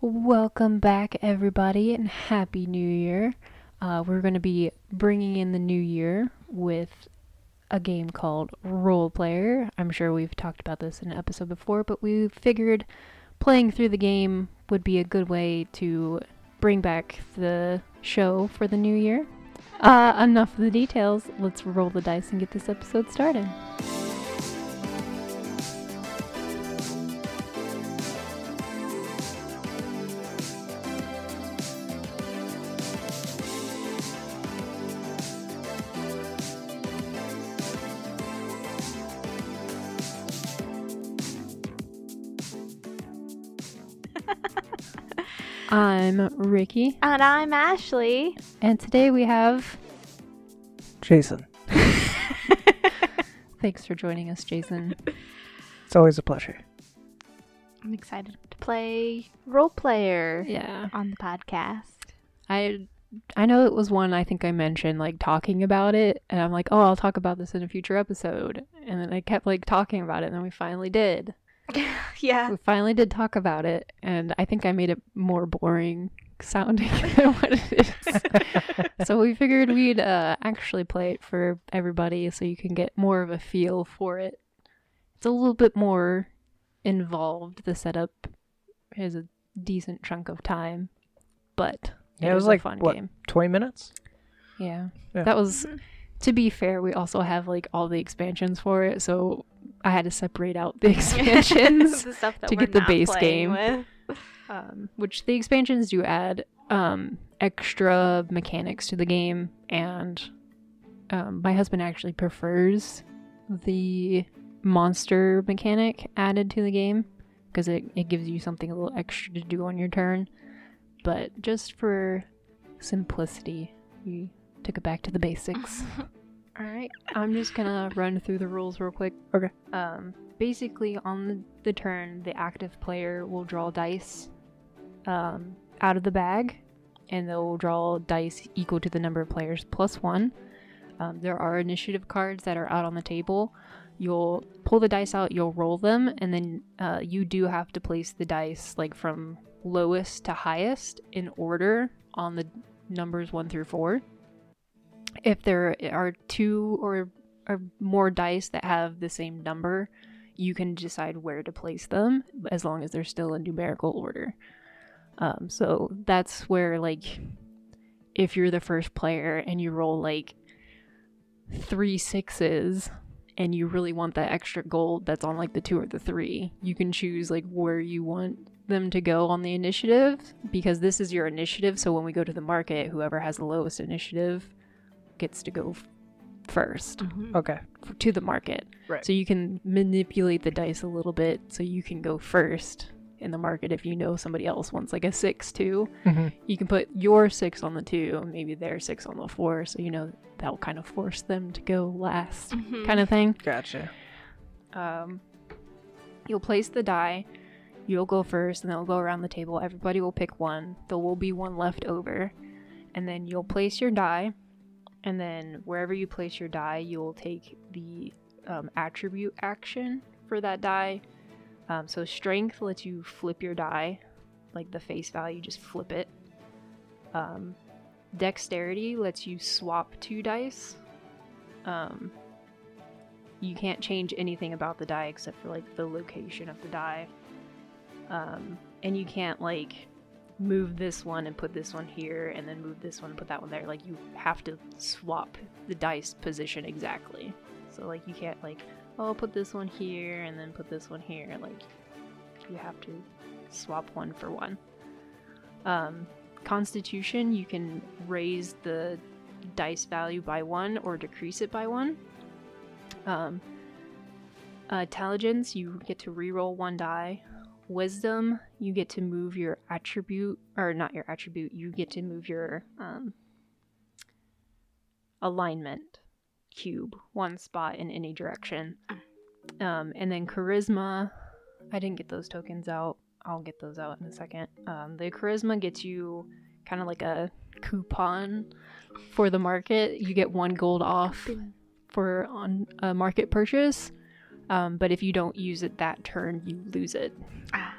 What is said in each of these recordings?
Welcome back, everybody, and Happy New Year. Uh, we're going to be bringing in the new year with a game called Roll Player. I'm sure we've talked about this in an episode before, but we figured playing through the game would be a good way to bring back the show for the new year. Uh, enough of the details. Let's roll the dice and get this episode started. I'm Ricky, And I'm Ashley. and today we have. Jason. Thanks for joining us, Jason. It's always a pleasure. I'm excited to play Roll Player Yeah, on the podcast. I I know it was one I think I mentioned like talking about it, and I'm like, oh, I'll talk about this in a future episode, and then I kept like talking about it, and then we finally did. yeah. We finally did talk about it, and I think I made it more boring sounding than what it is. so we figured we'd uh, actually play it for everybody, so you can get more of a feel for it. It's a little bit more involved. The setup is a decent chunk of time, but Yeah, it was a like, fun what? game. 20 minutes? Yeah. Yeah. That was to be fair, we also have like all the expansions for it, so I had to separate out the expansions. the stuff that to get the base game. with. um, which the expansions do add um, extra mechanics to the game, and um, my husband actually prefers the monster mechanic added to the game because it, it gives you something a little extra to do on your turn. But just for simplicity, we took it back to the basics. All right, I'm just gonna run through the rules real quick. Okay. Um, basically, on the, the turn, the active player will draw dice um, out of the bag, and they'll draw dice equal to the number of players plus one. Um, there are initiative cards that are out on the table. You'll pull the dice out, you'll roll them, and then uh, you do have to place the dice like from lowest to highest in order on the numbers one through four. If there are two or, or more dice that have the same number, you can decide where to place them as long as they're still in numerical order. Um, so that's where, like, if you're the first player and you roll like three sixes and you really want that extra gold that's on like the two or the three, you can choose like where you want them to go on the initiative because this is your initiative. So when we go to the market, whoever has the lowest initiative gets to go f- first Okay. f- to the market. Right. So you can manipulate the dice a little bit so you can go first in the market if you know somebody else wants like a six too. Mhm. You can put your six on the two, and maybe their six on the four, so you know that'll kind of force them to go last, Mhm. kind of thing. Gotcha. Um, you'll place the die. You'll go first, and then it'll go around the table. Everybody will pick one. There will be one left over, and then you'll place your die. And then wherever you place your die, you'll take the um, attribute action for that die. Um, so strength lets you flip your die, like the face value, just flip it. Um, dexterity lets you swap two dice. Um, you can't change anything about the die except for like the location of the die. Um, and you can't like move this one and put this one here and then move this one and put that one there. Like you have to swap the dice position exactly. So like you can't like, oh, put this one here and then put this one here. Like you have to swap one for one. Um, Constitution, you can raise the dice value by one or decrease it by one. Um, uh, intelligence, you get to reroll one die. Wisdom, you get to move your attribute, or not your attribute, you get to move your um, alignment cube one spot in any direction. Um, and then charisma, I didn't get those tokens out. I'll get those out in a second. Um, the charisma gets you kind of like a coupon for the market. You get one gold off for on a market purchase. Um, but if you don't use it that turn, you lose it. Ah.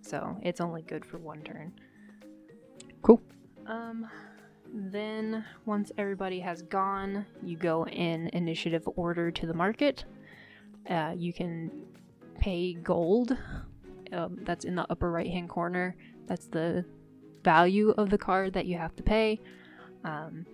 So it's only good for one turn. Cool. Um, then once everybody has gone, you go in initiative order to the market. Uh, you can pay gold. Um, that's in the upper right hand corner. That's the value of the card that you have to pay. Um,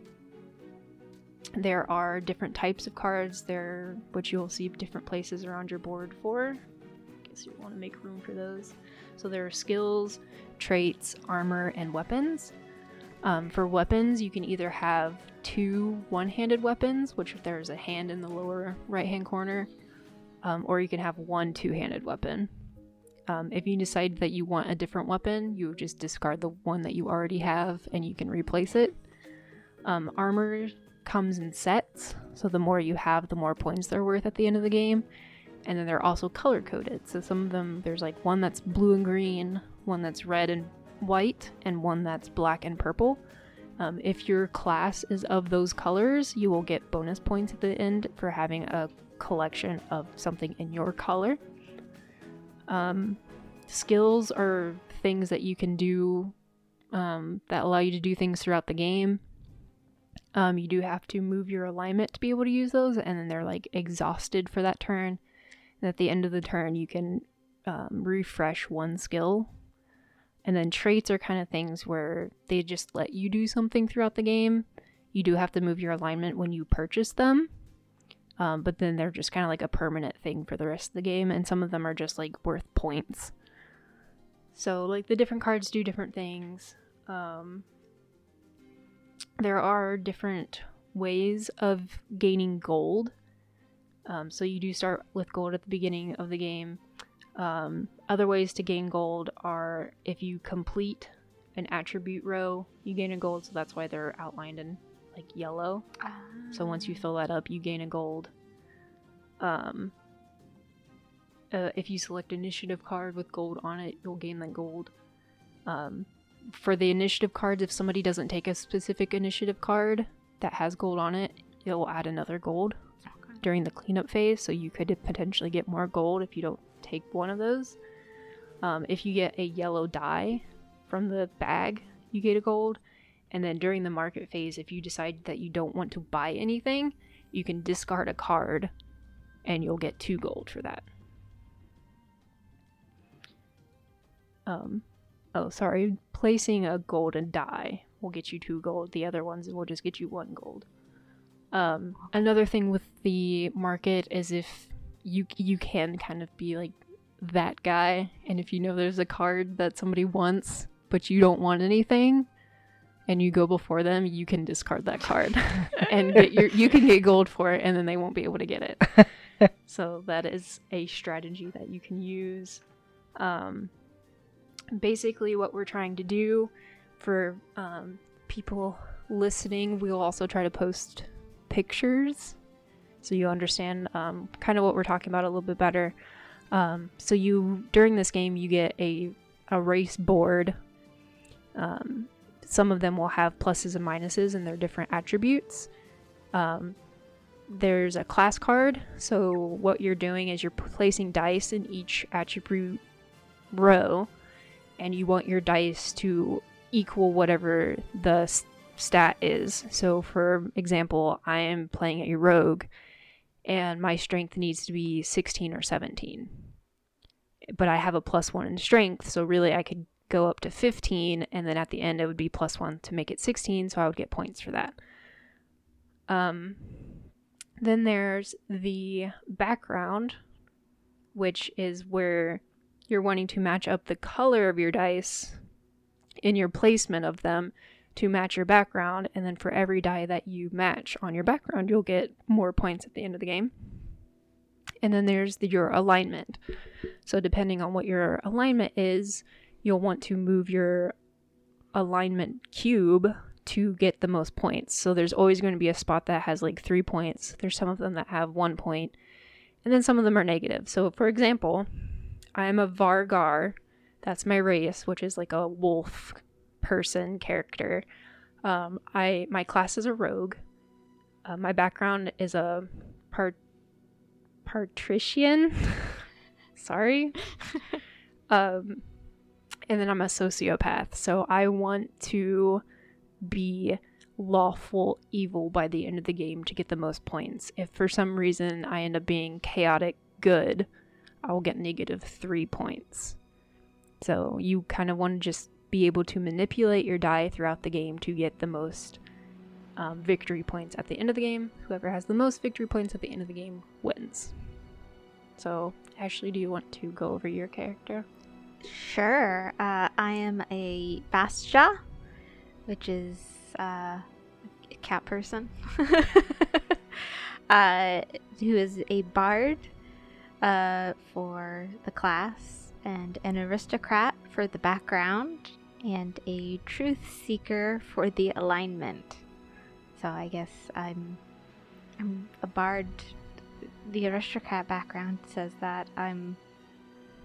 there are different types of cards there, which you'll see different places around your board for. I guess you want to make room for those. So there are skills, traits, armor, and weapons. Um, for weapons, you can either have two one handed weapons, which there's a hand in the lower right hand corner, um, or you can have one two handed weapon. Um, if you decide that you want a different weapon, you just discard the one that you already have and you can replace it. Um, armor comes in sets, so the more you have, the more points they're worth at the end of the game. And then they're also color coded. So some of them, there's like one that's blue and green, one that's red and white, and one that's black and purple. Um, if your class is of those colors, you will get bonus points at the end for having a collection of something in your color. Um, skills are things that you can do um, that allow you to do things throughout the game. Um, you do have to move your alignment to be able to use those, and then they're like exhausted for that turn. And at the end of the turn, you can um, refresh one skill. And then traits are kind of things where they just let you do something throughout the game. You do have to move your alignment when you purchase them, um, but then they're just kind of like a permanent thing for the rest of the game. And some of them are just like worth points. So, like, the different cards do different things. Um, there are different ways of gaining gold. Um, so you do start with gold at the beginning of the game. Um, other ways to gain gold are if you complete an attribute row, you gain a gold. So that's why they're outlined in like yellow. So once you fill that up, you gain a gold. Um, uh, if you select initiative card with gold on it, you'll gain that gold. Um, for the initiative cards, if somebody doesn't take a specific initiative card that has gold on it, it will add another gold Okay. during the cleanup phase. So you could potentially get more gold if you don't take one of those. Um, if you get a yellow die from the bag, you get a gold. And then during the market phase, if you decide that you don't want to buy anything, you can discard a card and you'll get two gold for that. Um, oh, sorry. Placing a golden die will get you two gold. The other ones will just get you one gold. Um, another thing with the market is if you you can kind of be like that guy, and if you know there's a card that somebody wants but you don't want anything, and you go before them, you can discard that card and get your you can get gold for it, and then they won't be able to get it. so that is a strategy that you can use. Um, basically, what we're trying to do for um, people listening, we'll also try to post pictures so you understand um, kind of what we're talking about a little bit better. Um, so you during this game you get a a race board. Um, some of them will have pluses and minuses and their different attributes. Um, there's a class card. So what you're doing is you're placing dice in each attribute row, and you want your dice to equal whatever the stat is. So for example, I am playing a rogue and my strength needs to be 16 or 17. But I have a plus 1 in strength, so really I could go up to 15 and then at the end it would be plus 1 to make it 16, so I would get points for that. Um then there's the background which is where you're wanting to match up the color of your dice in your placement of them to match your background, and then for every die that you match on your background, you'll get more points at the end of the game. And then there's the, your alignment. So, depending on what your alignment is, you'll want to move your alignment cube to get the most points. So, there's always going to be a spot that has like three points. There's some of them that have one point, and then some of them are negative. So, for example, I'm a Vargar. That's my race, which is like a wolf person character. Um, I my class is a rogue. Uh, my background is a part patrician. Sorry. um, and then I'm a sociopath. So I want to be lawful evil by the end of the game to get the most points. If for some reason I end up being chaotic good, I will get negative three points. So you kind of want to just be able to manipulate your die throughout the game to get the most um, victory points at the end of the game. Whoever has the most victory points at the end of the game wins. So, Ashley, do you want to go over your character? Sure. Uh, I am a Bastja, which is uh, a cat person, uh, who is a bard uh, for the class, and an aristocrat for the background, and a truth seeker for the alignment. So I guess I'm I'm a bard. The aristocrat background says that I'm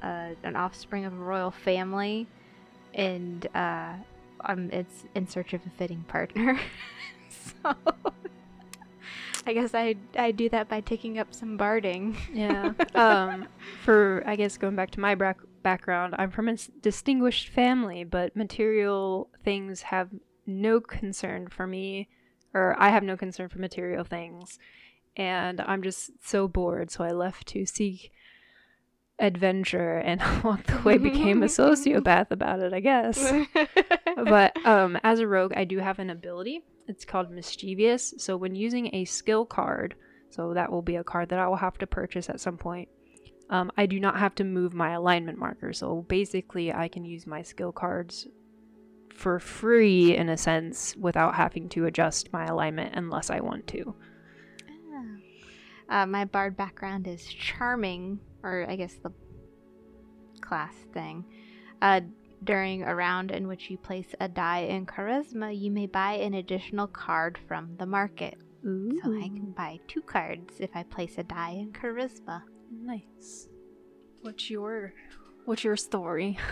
uh, an offspring of a royal family, and uh, I'm it's in search of a fitting partner. so I guess I I do that by taking up some barding. Yeah. um, for I guess going back to my bra- background, I'm from a s- distinguished family, but material things have no concern for me, or I have no concern for material things, and I'm just so bored, so I left to seek adventure, and along the way became a sociopath about it, I guess. but um, as a rogue, I do have an ability. It's called mischievous. So when using a skill card, so that will be a card that I will have to purchase at some point. Um, I do not have to move my alignment marker. So basically, I can use my skill cards for free in a sense without having to adjust my alignment unless I want to. Uh, my bard background is charming, or I guess the class thing. Uh, during a round in which you place a die in charisma, you may buy an additional card from the market. So I can buy two cards if I place a die in charisma. nice. What's your what's your story?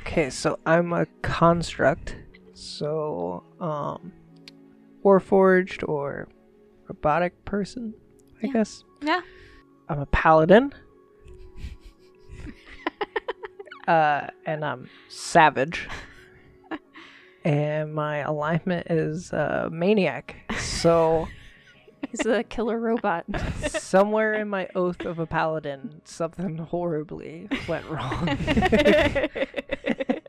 Okay, so I'm a construct. So, um, warforged or robotic person, I Yeah. guess. Yeah. I'm a paladin. Uh, and I'm savage. and my alignment is uh, maniac. So He's a killer robot. somewhere in my oath of a paladin, something horribly went wrong.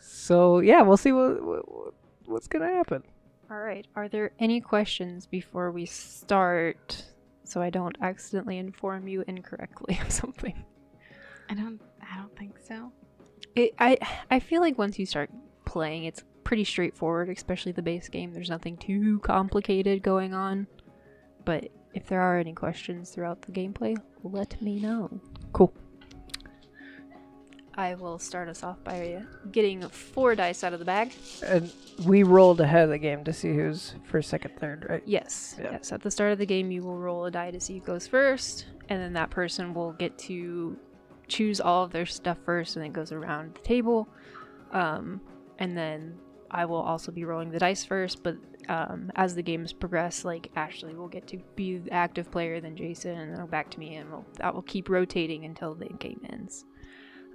so yeah, we'll see what, what what's gonna happen. All right. Are there any questions before we start so I don't accidentally inform you incorrectly of something? I don't. I don't think so. It, I I feel like once you start playing it's pretty straightforward, especially the base game. There's nothing too complicated going on. But if there are any questions throughout the gameplay, let me know. Cool. I will start us off by getting four dice out of the bag. And we rolled ahead of the game to see who's first, second, third, right? Yes. Yeah. Yes. At the start of the game, you will roll a die to see who goes first, and then that person will get to choose all of their stuff first, and then it goes around the table. Um, and then I will also be rolling the dice first, but um, as the games progress, like Ashley will get to be the active player, then Jason, and then back to me, and we'll, that will keep rotating until the game ends.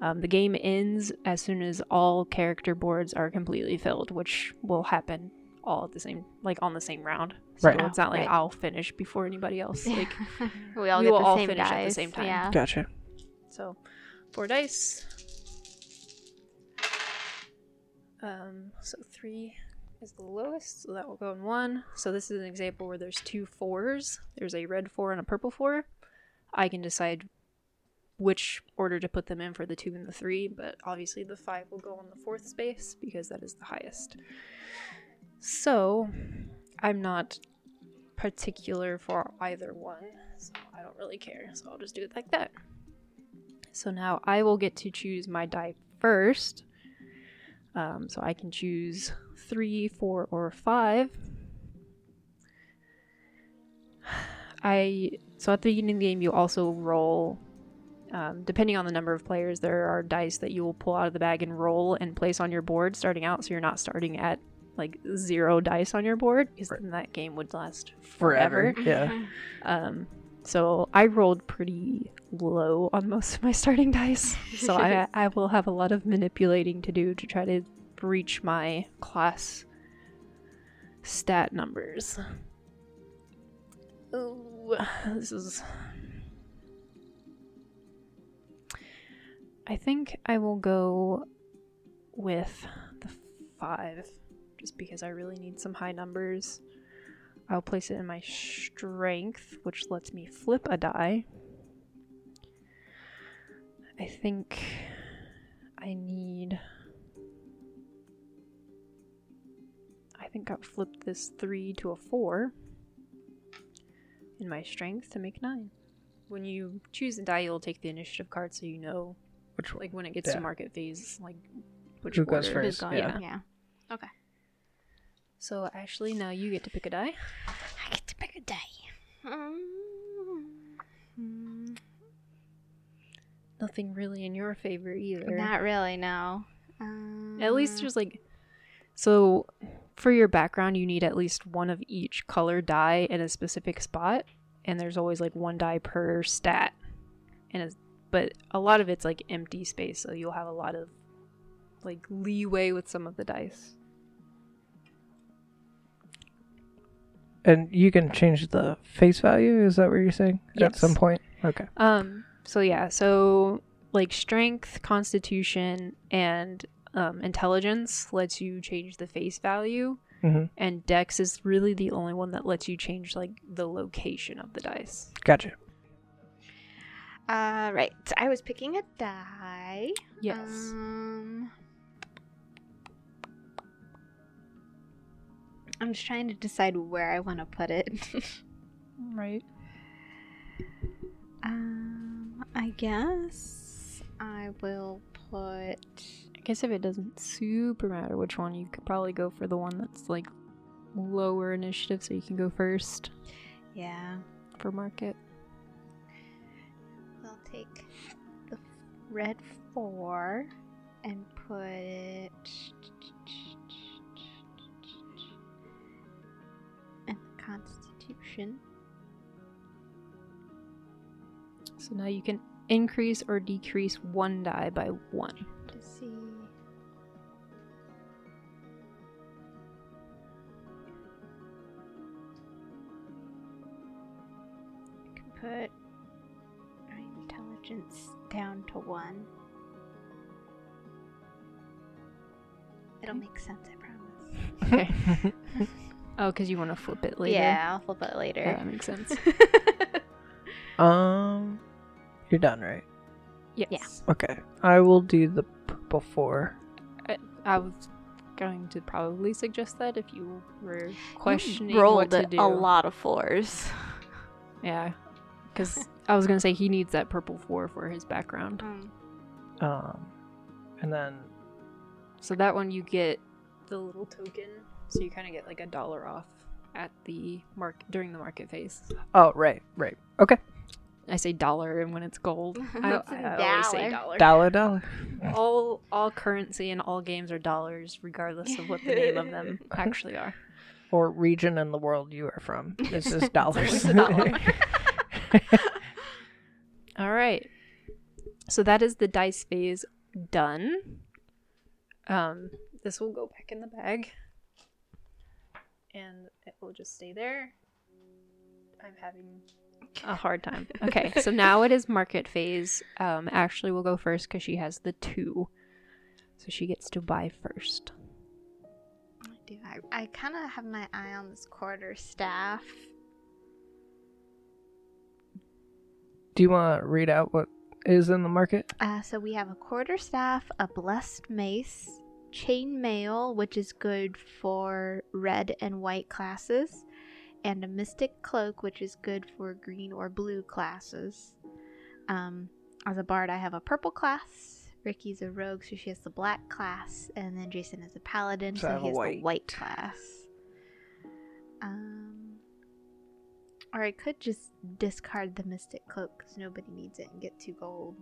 Um, the game ends as soon as all character boards are completely filled, which will happen all at the same, like on the same round. So Right. it's not like Right. I'll finish before anybody else. Like we all we get will the all same finish dice. at the same time. Yeah. Gotcha. So, four dice. Um, so three is the lowest, so that will go in one. So this is an example where there's two fours. There's a red four and a purple four. I can decide which order to put them in for the two and the three, but obviously the five will go on the fourth space because that is the highest. So I'm not particular for either one, so I don't really care. So I'll just do it like that. So now I will get to choose my die first. Um, so I can choose three, four, or five. I so at the beginning of the game you also roll. Um, depending on the number of players, there are dice that you will pull out of the bag and roll and place on your board starting out. So you're not starting at like zero dice on your board because then that game would last forever. Forever. Yeah. Um, So I rolled pretty low on most of my starting dice. So I I will have a lot of manipulating to do to try to reach my class stat numbers. Ooh, this is I think I will go with the 5 just because I really need some high numbers. I'll place it in my strength, which lets me flip a die. I think I need. I think I'll flip this 3 to a 4 in my strength to make 9. When you choose a die, you'll take the initiative card so you know, Which one? like, when it gets Yeah. to market phase, like, which Who goes order. first? Who's going? yeah. yeah. So, Ashley, now you get to pick a die. I get to pick a day. Mm, Nothing really in your favor either. Not really, no. Um, At least there's like so for your background you need at least one of each color die in a specific spot and there's always like one die per stat. And it's, but a lot of it's like empty space so you'll have a lot of like leeway with some of the dice. And you can change the face value. Is that what you're saying? At some point. Okay. Um so yeah, so like strength, constitution and um, intelligence lets you change the face value mm-hmm. and dex is really the only one that lets you change like the location of the dice. Gotcha. Uh, right. So I was picking a die. Yes. Um, I'm just trying to decide where I want to put it. right. um, I guess I will put. I guess if it doesn't super matter which one, you could probably go for the one that's like lower initiative so you can go first Yeah, for market. I'll take the red four and put it Constitution. So now you can increase or decrease one die by one. to see. I can put my intelligence down to one. It'll make sense, I promise. Okay. oh, because you want to flip it later. Yeah, I'll flip it later. Yeah, that makes sense. um, you're done, right? Yes. Okay. I will do the purple four. I was going to probably suggest that if you were questioning rolled what to do. a lot of fours. Yeah. Because I was going to say he needs that purple four for his background. Um, and then So that one you get the little token. So you kind of get like a dollar off at the mark during the market phase. oh right, right. Okay. I say dollar, and when it's gold, I, It's a I always say dollar. dollar. Dollar, dollar. All all currency and all games are dollars, regardless of what the name of them actually are. Or region in the world you are from. This is dollars. always a dollar. All right. So that is the dice phase done. Um, this will go back in the bag, and it will just stay there. I'm having a hard time. Okay, so now it is market phase. Um, Ashley will go first because she has the two, so she gets to buy first. I do. I, I kind of have my eye on this quarter staff. do you want to read out what is in the market? Uh, so we have a quarter staff, a blessed mace, chain mail, which is good for red and white classes, and a mystic cloak, which is good for green or blue classes. Um, as a bard, I have a purple class. Ricky's a rogue, so she has the black class, and then Jason is a paladin, So so he a has the white. white class. Um, or I could just discard the mystic cloak because nobody needs it and get two gold.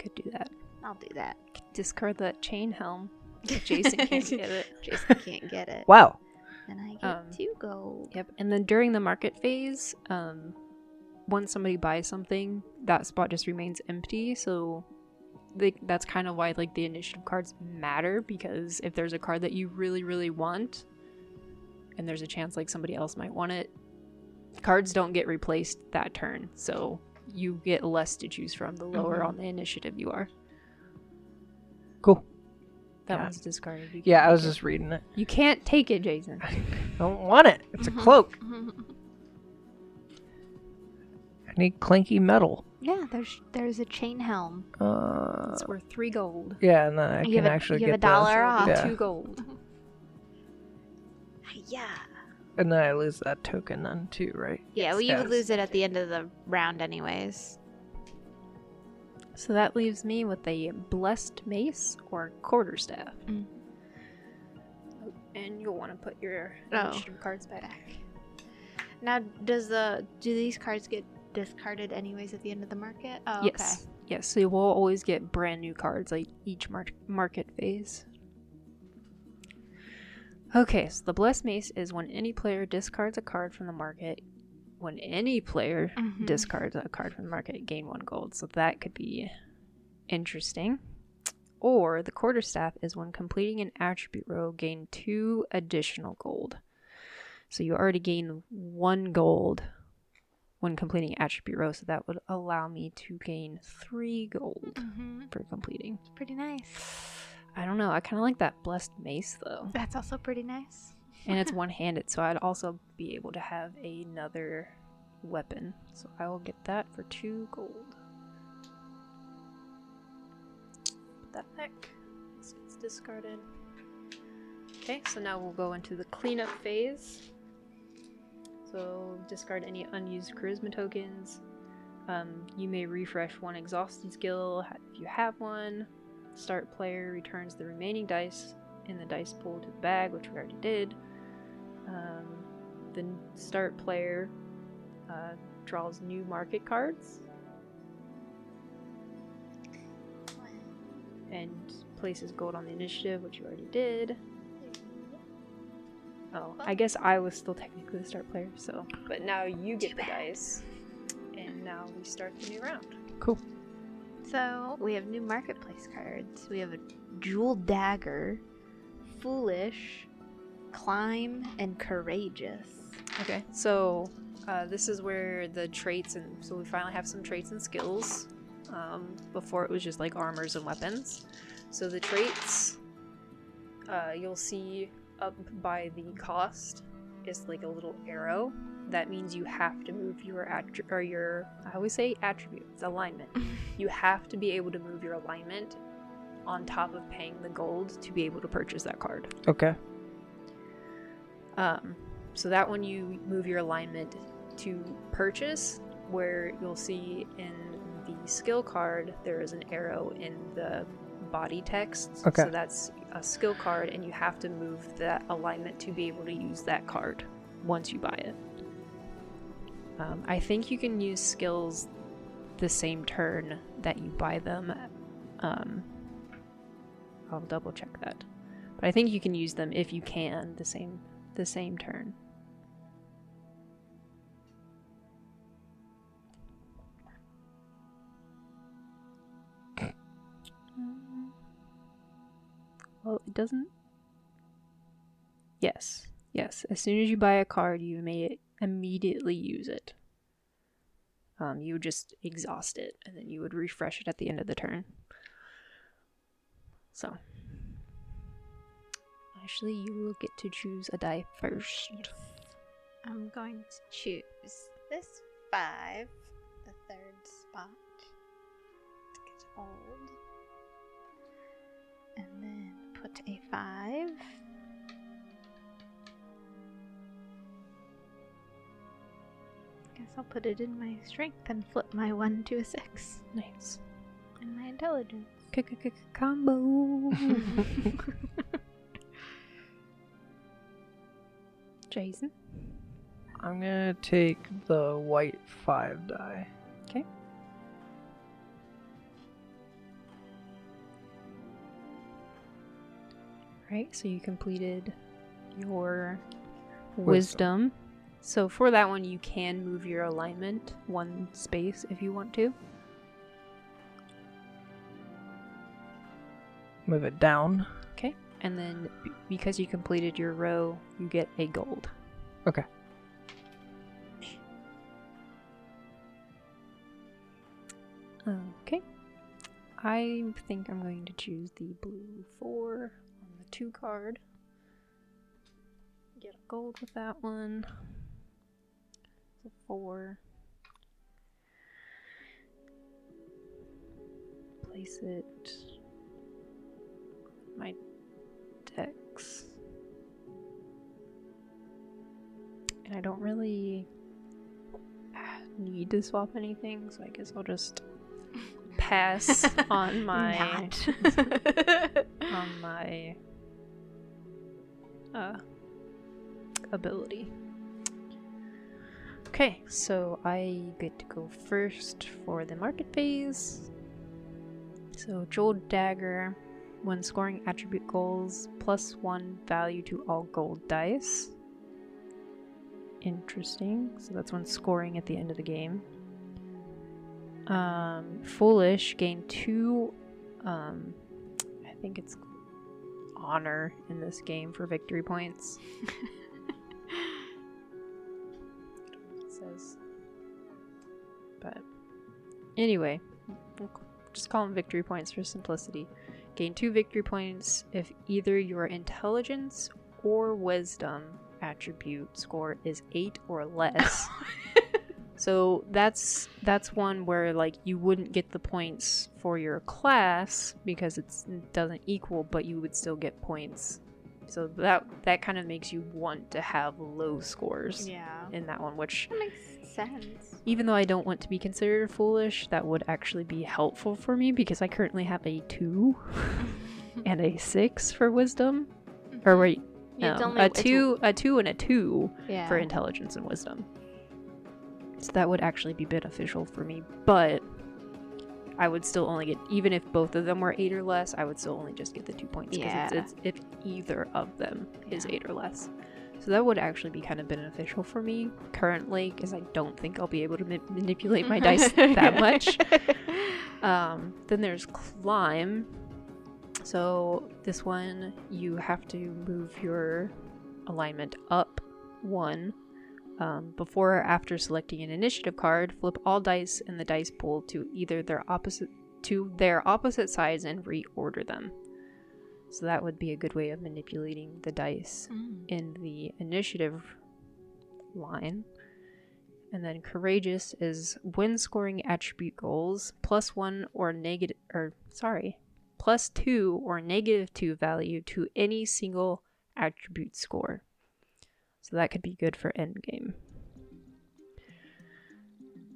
Could do that. I'll do that. Discard that chain helm. Jason can't get it. Jason can't get it. Wow. And I get Um, two gold. Yep. And then during the market phase, um, once somebody buys something, that spot just remains empty. So they, that's kind of why like the initiative cards matter because if there's a card that you really really want and there's a chance like somebody else might want it, cards don't get replaced that turn. So you get less to choose from the lower Mhm. on the initiative you are. Cool. That Yeah. one's discarded. You Yeah, I was take it. just reading it. You can't take it, Jason. I don't want it. It's a Mhm. cloak. I need clanky metal. yeah, there's there's a chain helm. Uh, It's worth three gold. yeah, and then I You can have a- actually you get have a the- dollar So off. Yeah. two gold. Yeah. and then I lose that token then too, right? Yeah, well, you Yes. would lose it at the end of the round, anyways. So that leaves me with a blessed mace or quarterstaff. Mm. And you'll want to put your Oh. cards back. Back. Now, does the do these cards get discarded anyways at the end of the market? Oh, Yes. Yes, so you will always get brand new cards like each mar- market phase. Okay, so the Blessed Mace is when any player discards a card from the market. When any player Mhm. discards a card from the market, gain one gold. So that could be interesting. Or the quarterstaff is when completing an attribute row, gain two additional gold. So you already gain one gold when completing attribute row, so that would allow me to gain three gold Mm-hmm. for completing. It's pretty nice. I don't know. I kind of like that blessed mace though, That's also pretty nice. And it's one-handed, so I'd also be able to have another weapon. So I will get that for two gold. Put that back. So it's discarded. Okay, so now we'll go into the cleanup phase. So discard any unused charisma tokens. Um, you may refresh one exhausted skill if you have one. Start player returns the remaining dice in the dice pool to the bag, which we already did. Um, the start player uh, draws new market cards and places gold on the initiative, which you already did. Oh, I guess I was still technically the start player, so. But now you get the dice, and now we start the new round. Cool. So we have new marketplace cards. We have a jewel dagger, foolish, climb, and courageous. Okay, so uh, this is where the traits and so we finally have some traits and skills. Um, before it was just like armors and weapons. So the traits uh, you'll see up by the cost is like a little arrow. That means you have to move your attri- or your I always say attributes alignment. you have to be able to move your alignment on top of paying the gold to be able to purchase that card. Okay. Um, so that one you move your alignment to purchase, where you'll see in the skill card there is an arrow in the body text. Okay. So that's a skill card, and you have to move that alignment to be able to use that card once you buy it. Um, I think you can use skills the same turn that you buy them. Um, I'll double check that. But I think you can use them if you can the same the same turn. Well, it doesn't. Yes, yes. As soon as you buy a card, you may immediately use it. Um, you would just exhaust it, and then you would refresh it at the end of the turn. So, actually, you will get to choose a die first. I'm going to choose this five, the third spot. Get old. And then put a five. Guess I'll put it in my strength and flip my one to a six. Nice. And my intelligence. Combo. Jason. I'm gonna take the white five die. Okay. Right, so you completed your wisdom. Wisdom. So for that one, you can move your alignment one space if you want to. Move it down. Okay. And then b- because you completed your row, you get a gold. Okay. Okay. I think I'm going to choose the blue four on the two card. Get a gold with that one. So four. Place it my decks. And I don't really need to swap anything, so I guess I'll just pass on my on my uh, ability. Okay, so I get to go first for the market phase. So Jeweled Dagger, when scoring attribute goals, plus one value to all gold dice. Interesting. So that's when scoring at the end of the game. Um, Foolish gain two um, I think it's honor in this game for victory points. it says. But anyway, we'll just call them victory points for simplicity. Gain two victory points if either your intelligence or wisdom attribute score is eight or less. So that's that's one where like you wouldn't get the points for your class because it's, it doesn't equal, but you would still get points. So that that kind of makes you want to have low scores yeah. in that one, which That makes sense. even though I don't want to be considered foolish, that would actually be helpful for me because I currently have a two and a six for wisdom. Or mm-hmm. wait, no, only- a two, a two, and a two Yeah. for intelligence and wisdom. So that would actually be beneficial for me, but I would still only get even if both of them were eight or less, I would still only just get the two points because Yeah. it's, it's if either of them is eight or less. So that would actually be kind of beneficial for me currently because I don't think I'll be able to ma- manipulate my dice that much. Um, then there's climb. So this one, you have to move your alignment up one. Um, before or after selecting an initiative card, flip all dice in the dice pool to either their opposite to their opposite sides and reorder them. So that would be a good way of manipulating the dice Mm. in the initiative line. And then courageous is when scoring attribute goals, plus one or negative, or sorry, plus two or negative two value to any single attribute score. So that could be good for endgame.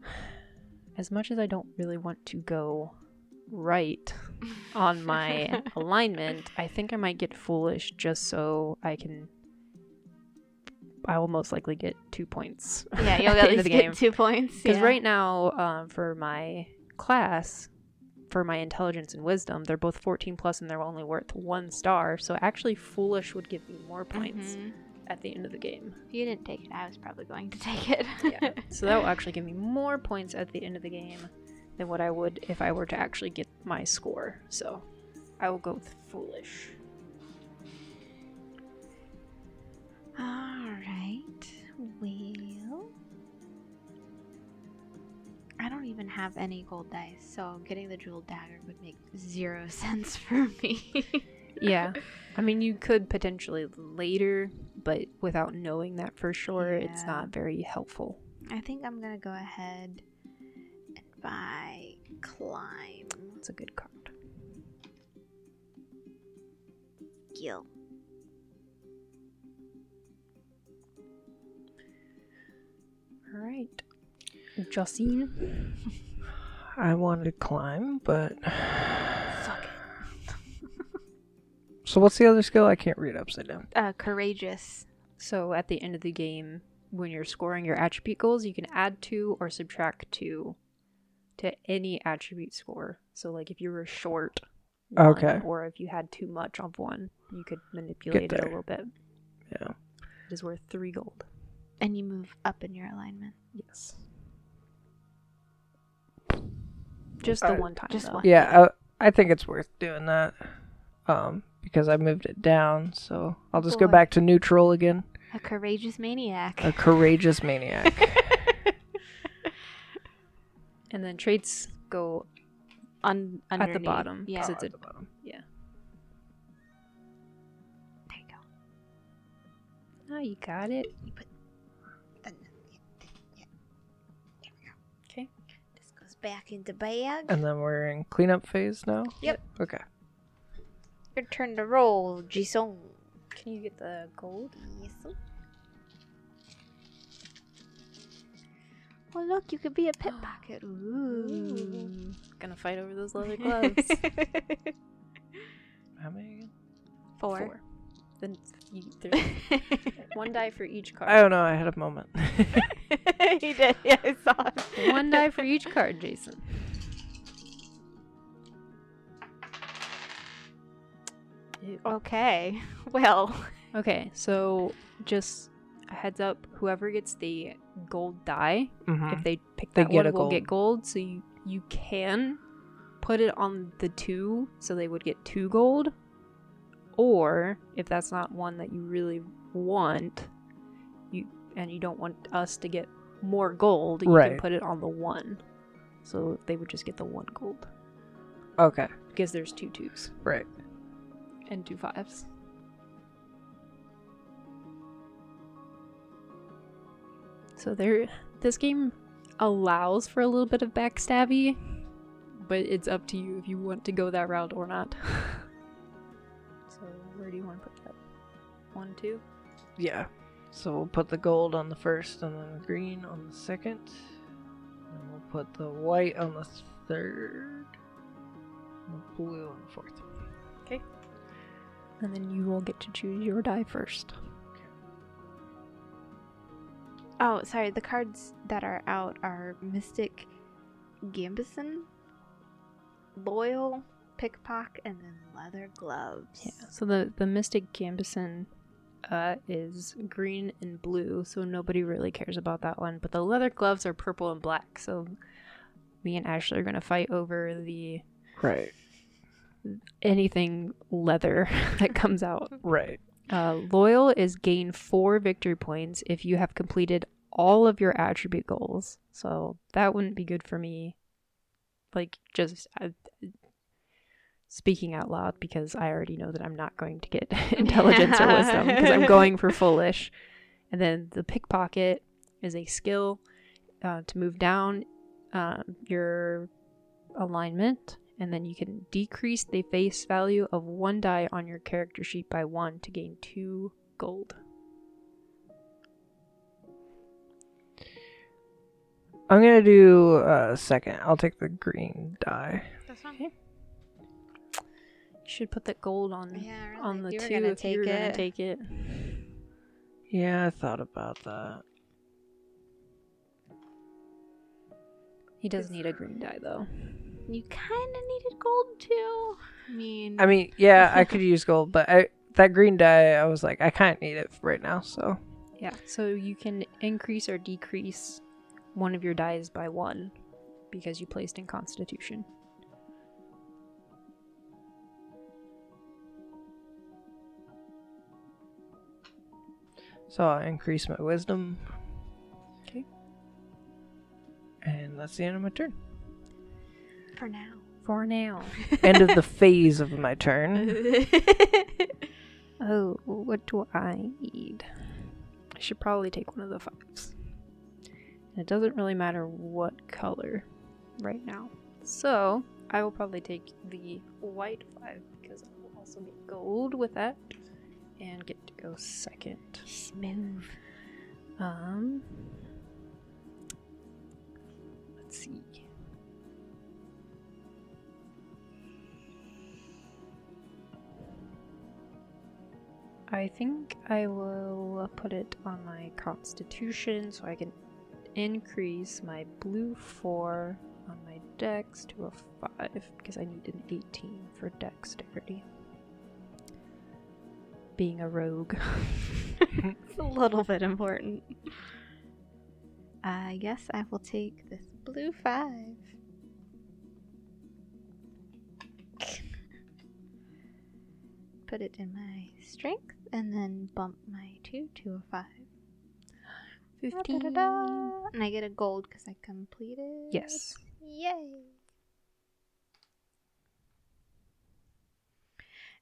As much as I don't really want to go right on my alignment, I think I might get foolish just so I can. I will most likely get two points. Yeah, you'll at the at end of least the get game. two points. Because yeah. right now, um, for my class, for my intelligence and wisdom, they're both 14 plus and they're only worth one star. So actually, foolish would give me more points Mhm. At the end of the game. If you didn't take it, I was probably going to take it. Yeah. so that will actually give me more points at the end of the game than what I would if I were to actually get my score. So I will go with foolish. All right. Well, I don't even have any gold dice, so getting the jeweled dagger would make zero sense for me. Yeah. I mean, you could potentially later, but without knowing that for sure, it's not very helpful. I think I'm gonna go ahead and buy climb It's a good card. gill. All right. Justine. I wanted to climb, but Suck it. So what's the other skill? I can't read upside down. Uh, courageous. So at the end of the game, when you're scoring your attribute goals, you can add two or subtract two to any attribute score. So like if you were short, one, Okay. or if you had too much of one, you could manipulate it a little bit. Yeah. It is worth three gold. And you move up in your alignment. Yes. Just the Uh, one time. just though. one. Yeah, I, I think it's worth doing that. Um, because I moved it down, so I'll just go Boy. back to neutral again. A courageous maniac. A courageous maniac. And then traits go Un- at the underneath. bottom Yeah. Oh, because it's a At the bottom. yeah. There you go. Oh, you got it. You put. There we go. Okay. This goes back into bag. And then we're in cleanup phase now. Yep. Okay. Your turn to roll, Jason. Can you get the gold? Yes. Oh look, you could be a pickpocket. Ooh. Gonna fight over those leather gloves. How many again? Four. Then you, there's one die for each card. Oh, I don't know. I had a moment. he did. Yeah, I saw it. one die for each card, Jason. Okay. Well. Okay, so just a heads up: whoever gets the gold die, Mhm. if they pick They that get one, a will gold. get gold. So you you can put it on the two, so they would get two gold. Or if that's not one that you really want, you and you don't want us to get more gold, you Right. can put it on the one. So they would just get the one gold Okay. because there's two twos Right. And two fives. So there, this game allows for a little bit of backstabby, but it's up to you if you want to go that route or not. so where do you want to put that? One, two. Yeah. So we'll put the gold on the first and then the green on the second. And we'll put the white on the third. And the blue on the fourth. And then you will get to choose your die first. Oh, sorry. The cards that are out are Mystic Gambeson, Loyal, Pickpock, and then Leather Gloves. Yeah. So the the Mystic Gambeson uh, is green and blue, so nobody really cares about that one. But the leather gloves are purple and black, so me and Ashley are gonna fight over the Right. Anything leather that comes out. Right. Uh, loyal is gain four victory points if you have completed all of your attribute goals. So that wouldn't be good for me. Like just uh, speaking out loud because I already know that I'm not going to get intelligence or wisdom because I'm going for foolish. And then the pickpocket is a skill uh, to move down um, your alignment, and then you can decrease the face value of one die on your character sheet by one to gain two gold. I'm gonna do uh, second. I'll take the green die. That's fine. You should put the gold on Yeah, really. on the you were two gonna if take you were gonna it. take it. Yeah, I thought about that. He does need a green die though. You kind of needed gold too. I mean, I mean, yeah, I could use gold, but I that green die, I was like, I can't need it right now. So Yeah, so you can increase or decrease one of your dies by one because you placed in Constitution. so I'll increase my wisdom, Okay. and that's the end of my turn. For now. For now. end of the phase of my turn. Oh, what do I need? I should probably take one of the fives. And it doesn't really matter what color right now. So, I will probably take the white five because I will also get gold with that and get to go second. Smooth. Um, let's see. I think I will put it on my constitution so I can increase my blue 4 on my dex to a 5 because I need an 18 for dexterity. Being a rogue. it's a little bit important. I guess I will take this blue five. Put it in my strength and then bump my two to a five. Da-da-da-da. And I get a gold because I completed. Yes. Yay.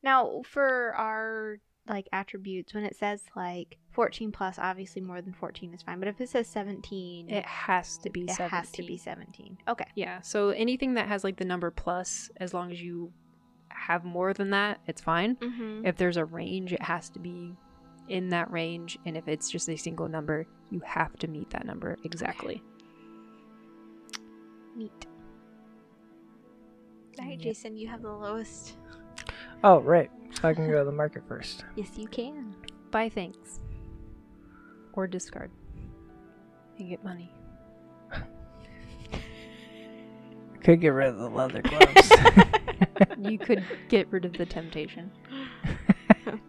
Now, for our like attributes, when it says like 14 plus, obviously more than 14 is fine. But if it says 17, It has to be it 17. has to be 17. Okay. Yeah, so anything that has like the number plus, as long as you have more than that, it's fine. Mm-hmm. If there's a range, it has to be in that range. And if it's just a single number, you have to meet that number exactly. Neat. All right, Yep. Jason, you have the lowest. Oh, right. So I can go to the market first. Yes, you can. Buy things. Or discard. And get money. Could get rid of the leather gloves. You could get rid of the temptation.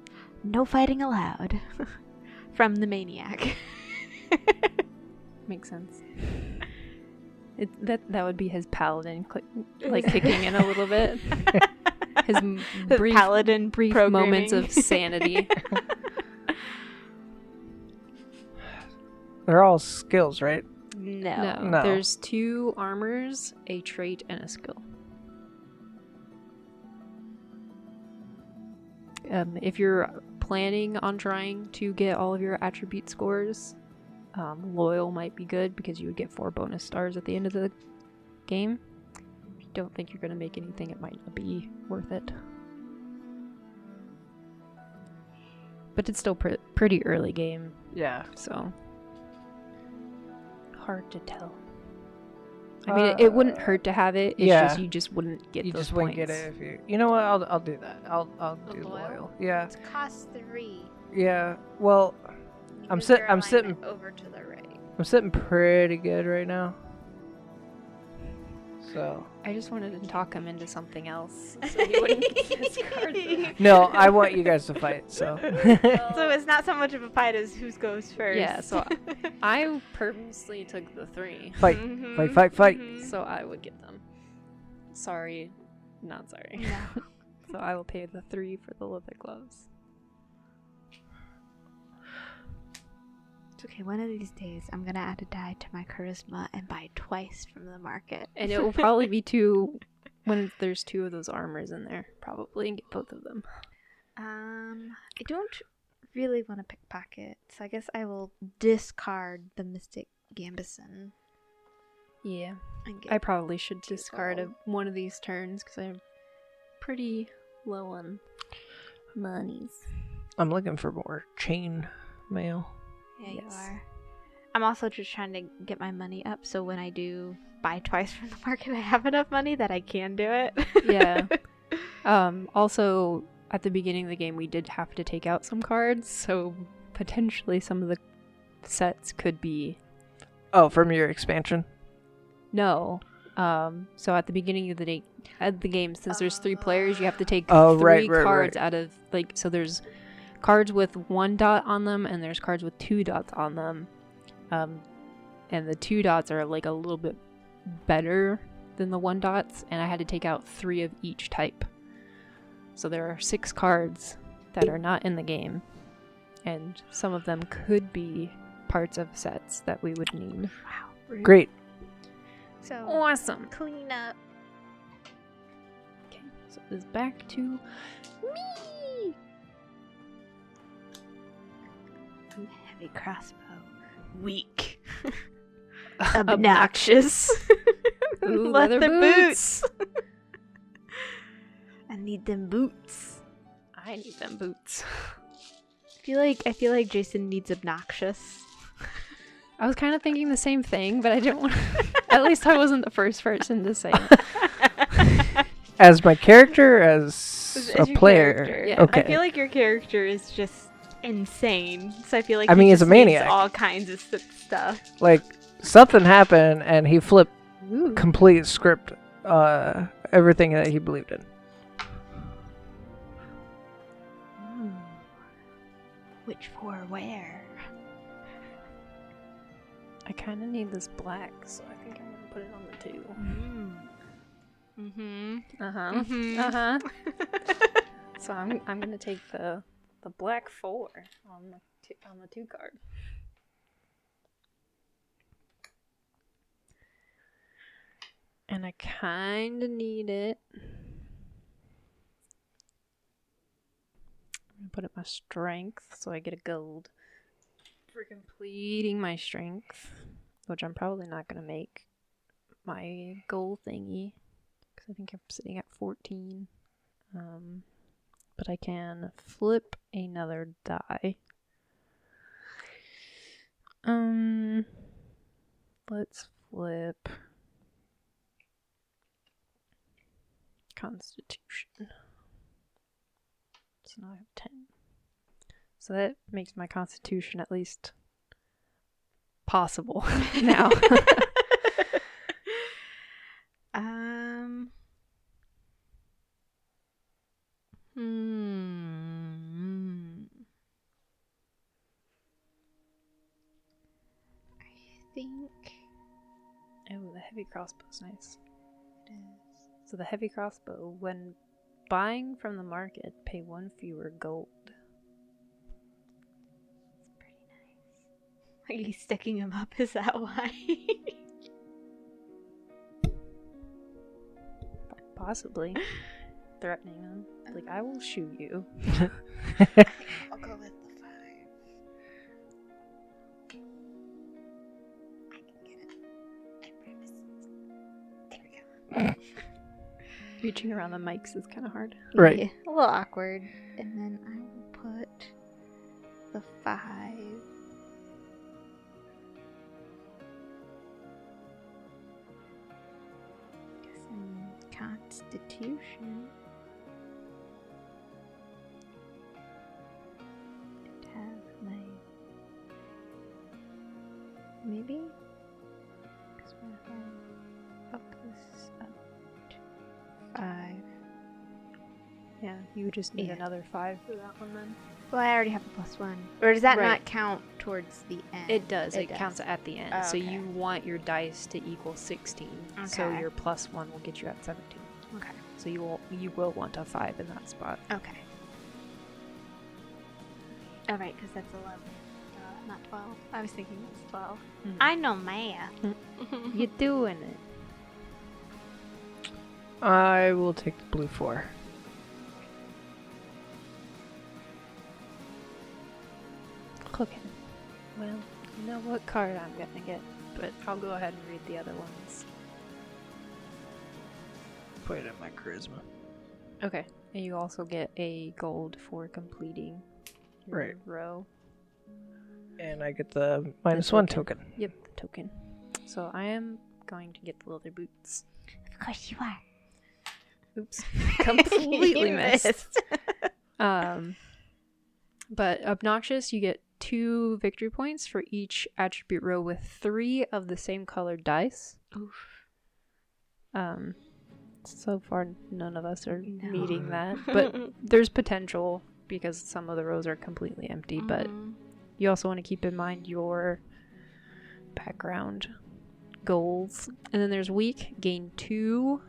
No fighting allowed. From the maniac. Makes sense. It, that that would be his paladin, cli like kicking in a little bit. His brief, paladin brief moments of sanity. They're all skills, right? no. No, No. there's two armors, a trait, and a skill. Um, if you're planning on trying to get all of your attribute scores, um, loyal might be good because you would get four bonus stars at the end of the game. If you don't think you're going to make anything, it might not be worth it. But it's still pre- pretty early game, Yeah. so hard to tell. I mean, it, it wouldn't Uh, hurt to have it. It's yeah. just you just wouldn't get you those just wouldn't get it if you. You know what? I'll I'll do that. I'll I'll The do loyal? loyal. Yeah. It's cost three. Yeah. Well, I'm sitting. I'm sitting- over to the right. I'm sitting pretty good right now. So I just wanted to talk him into something else, so he wouldn't discard them. no, I want you guys to fight. So So it's not so much of a fight as who goes first. Yeah, so I purposely took the three, fight, Mhm, fight, fight, fight. mhm. so I would get them. Sorry, not sorry. No. so I will pay the three for the leather gloves. It's okay. One of these days, I'm gonna add a die to my charisma and buy twice from the market. And it will probably be two when there's two of those armors in there, probably, and get both of them. Um, I don't really want to pickpocket, so I guess I will discard the Mystic Gambeson. Yeah. I probably should discard a, one of these turns because I'm pretty low on monies. I'm looking for more chain mail. Yeah, you are. I'm also just trying to get my money up, so when I do buy twice from the market, I have enough money that I can do it. Yeah. Um, also, at the beginning of the game, we did have to take out some cards, so potentially some of the sets could be Oh, from your expansion. no. Um, so at the beginning of the day, at the game, since there's three players, you have to take Oh, three right, right, cards right. out of like. So there's cards with one dot on them, and there's cards with two dots on them. Um, and the two dots are like a little bit better than the one dots, and I had to take out three of each type. So there are six cards that are not in the game, and some of them could be parts of sets that we would need. wow. rude. Great. So Awesome. clean up. Okay, so it is back to me. Ooh, Heavy crossbow. Weak. Obnoxious. Ooh, Leather, leather boots. I need them boots. I need them boots. I feel like I feel like Jason needs obnoxious. I was kind of thinking the same thing, but I didn't want. At least I wasn't the first person to say. it. As my character, as, As- a player. Yeah. Okay. I feel like your character is just insane. So I feel like I he mean, he's a maniac. All kinds of stuff. like something happened, and he flipped Ooh. complete script, uh, everything that he believed in. Which for where? I kind of need this black, so I think I'm gonna put it on the two. Mm-hmm. Uh huh. Mhm. Uh huh. so I'm I'm gonna take the the black four on the two, on the two card. And I kind of need it. I'm gonna put it my strength so I get a gold for completing my strength, which I'm probably not gonna make my goal thingy because I think I'm sitting at 14. Um, but I can flip another die. Um, let's flip Constitution. So now I have 10. So that makes my Constitution at least possible now. um. Hmm. I think The heavy crossbow's nice. So the heavy crossbow, when buying from the market, pay one fewer gold. it's pretty nice. Are you sticking him up? Is that why? Possibly. Threatening him. Like, I will shoot you. I'll go with Reaching around the mics is kind of hard. Right. Yeah, a little awkward. And then I will put the five. Constitution. You would just need Yeah. another five for that one then. Well, I already have a plus one. Or does that Right. not count towards the end? It does. It It, does. counts at the end. Oh, So you want your dice to equal 16. So your plus one will get you at 17. Okay. So you will you will want a five in that spot. Okay. All right, because that's 11, uh, not 12. I was thinking it was 12. Mhm. I know math. You're doing it. I will take the blue four. Know what card I'm gonna get, but I'll go ahead and read the other ones. Put it in my charisma. Okay. And you also get a gold for completing your Right. row. And I get the minus one token. Yep, the token. So I am going to get the leather boots. Of course you are. Oops. Completely You missed. Um, but obnoxious, you get two victory points for each attribute row with three of the same colored dice. Oof. Um, so far, none of us are No. meeting that, but there's potential because some of the rows are completely empty. But Mhm. you also want to keep in mind your background goals. And then there's weak, gain two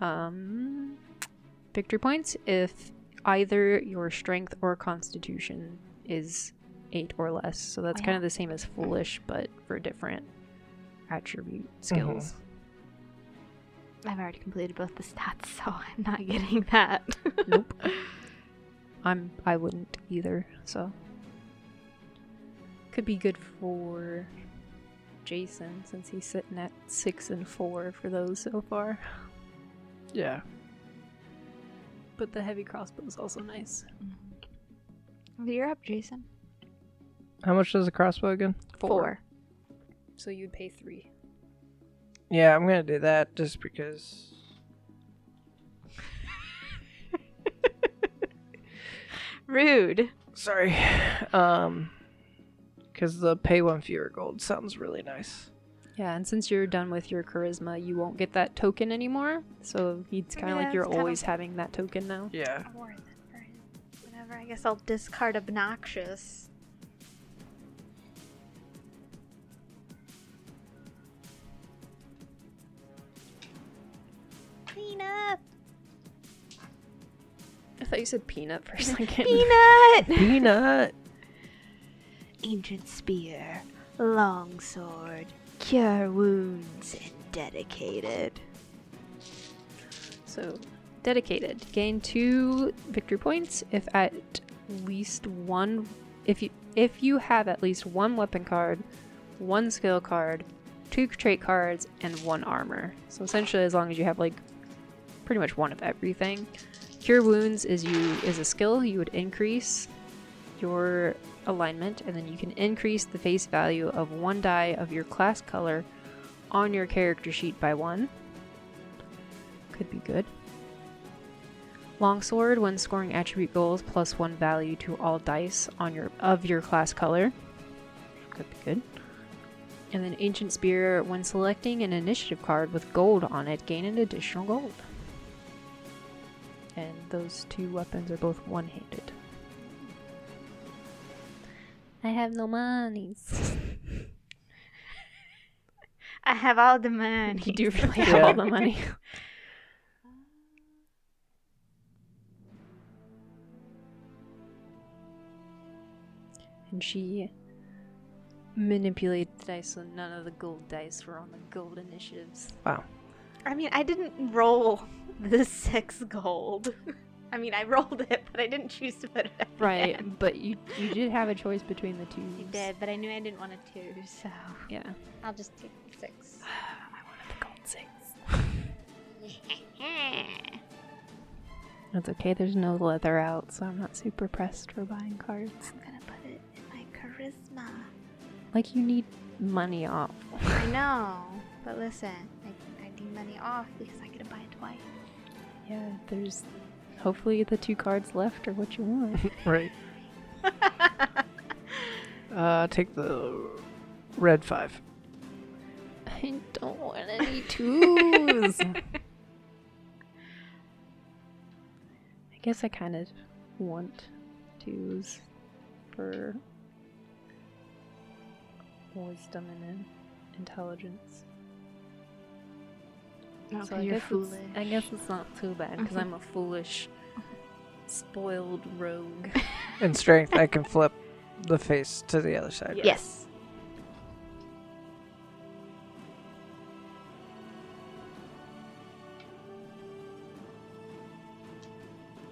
um, victory points if either your strength or constitution is eight or less. So that's Oh, kind of the same as foolish, but for different attribute mm-hmm. skills. I've already completed both the stats, so I'm not getting that. Nope. I'm I wouldn't either, so could be good for Jason since he's sitting at six and four for those so far. Yeah. But the heavy crossbow is also nice. You're up, Jason. How much does a crossbow again? Four. So you'd pay three. Yeah, I'm gonna do that just because. Rude. Sorry. Um, because the pay one fewer gold sounds really nice. Yeah, and since you're done with your charisma, you won't get that token anymore. So it's kind of Yeah, like you're it's kinda- always having that token now. Yeah. More than for him. Whatever. whatever. I guess I'll discard obnoxious. Clean. I thought you said peanut for a second. Peanut. Peanut. Ancient spear, long sword, cure wounds, and dedicated. So, dedicated. Gain two victory points if at least one. If you if you have at least one weapon card, one skill card, two trait cards, and one armor. So essentially, as long as you have like pretty much one of everything. Cure wounds is you is a skill you would increase your alignment, and then you can increase the face value of one die of your class color on your character sheet by one. Could be good. Longsword, when scoring attribute goals, plus one value to all dice on your of your class color. Could be good. And then Ancient Spear, when selecting an initiative card with gold on it, gain an additional gold. And those two weapons are both one-handed. I have no monies. I have all the money. You do really Yeah. have all the money. and she manipulated the dice so none of the gold dice were on the gold initiatives. I mean, I didn't roll the six gold. I mean, I rolled it, but I didn't choose to put it at the Right, end. but you you did have a choice between the two. You did, but I knew I didn't want a two, so Yeah. I'll just take the six. I wanted the gold six. That's okay, there's no leather out, so I'm not super pressed for buying cards. I'm gonna put it in my charisma. Like you need money off. I know, but listen, I, I money off because I get to buy it twice. Yeah, there's hopefully the two cards left are what you want. Right. Uh, take the red five. I don't want any twos. I guess I kind of want twos for wisdom and intelligence. No, So I you're guess foolish. It's, I guess it's not too bad because Mhm. I'm a foolish, spoiled rogue. In strength, I can flip the face to the other side. Yes.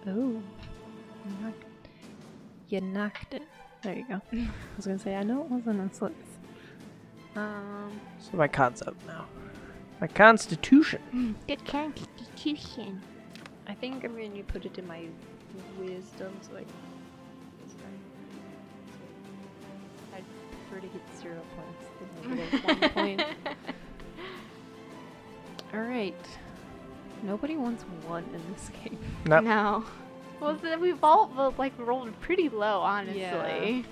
Oh, you knocked, you knocked it. There you go. I was gonna say I know it wasn't a six. Um, So my con's up now. My constitution. Good constitution. I think I'm gonna put it in my wisdom so I. I'd prefer to get zero points than negative one point. All right. Nobody wants one in this game. Nope. No. Well, th- we've all well, like rolled pretty low, honestly. Yeah.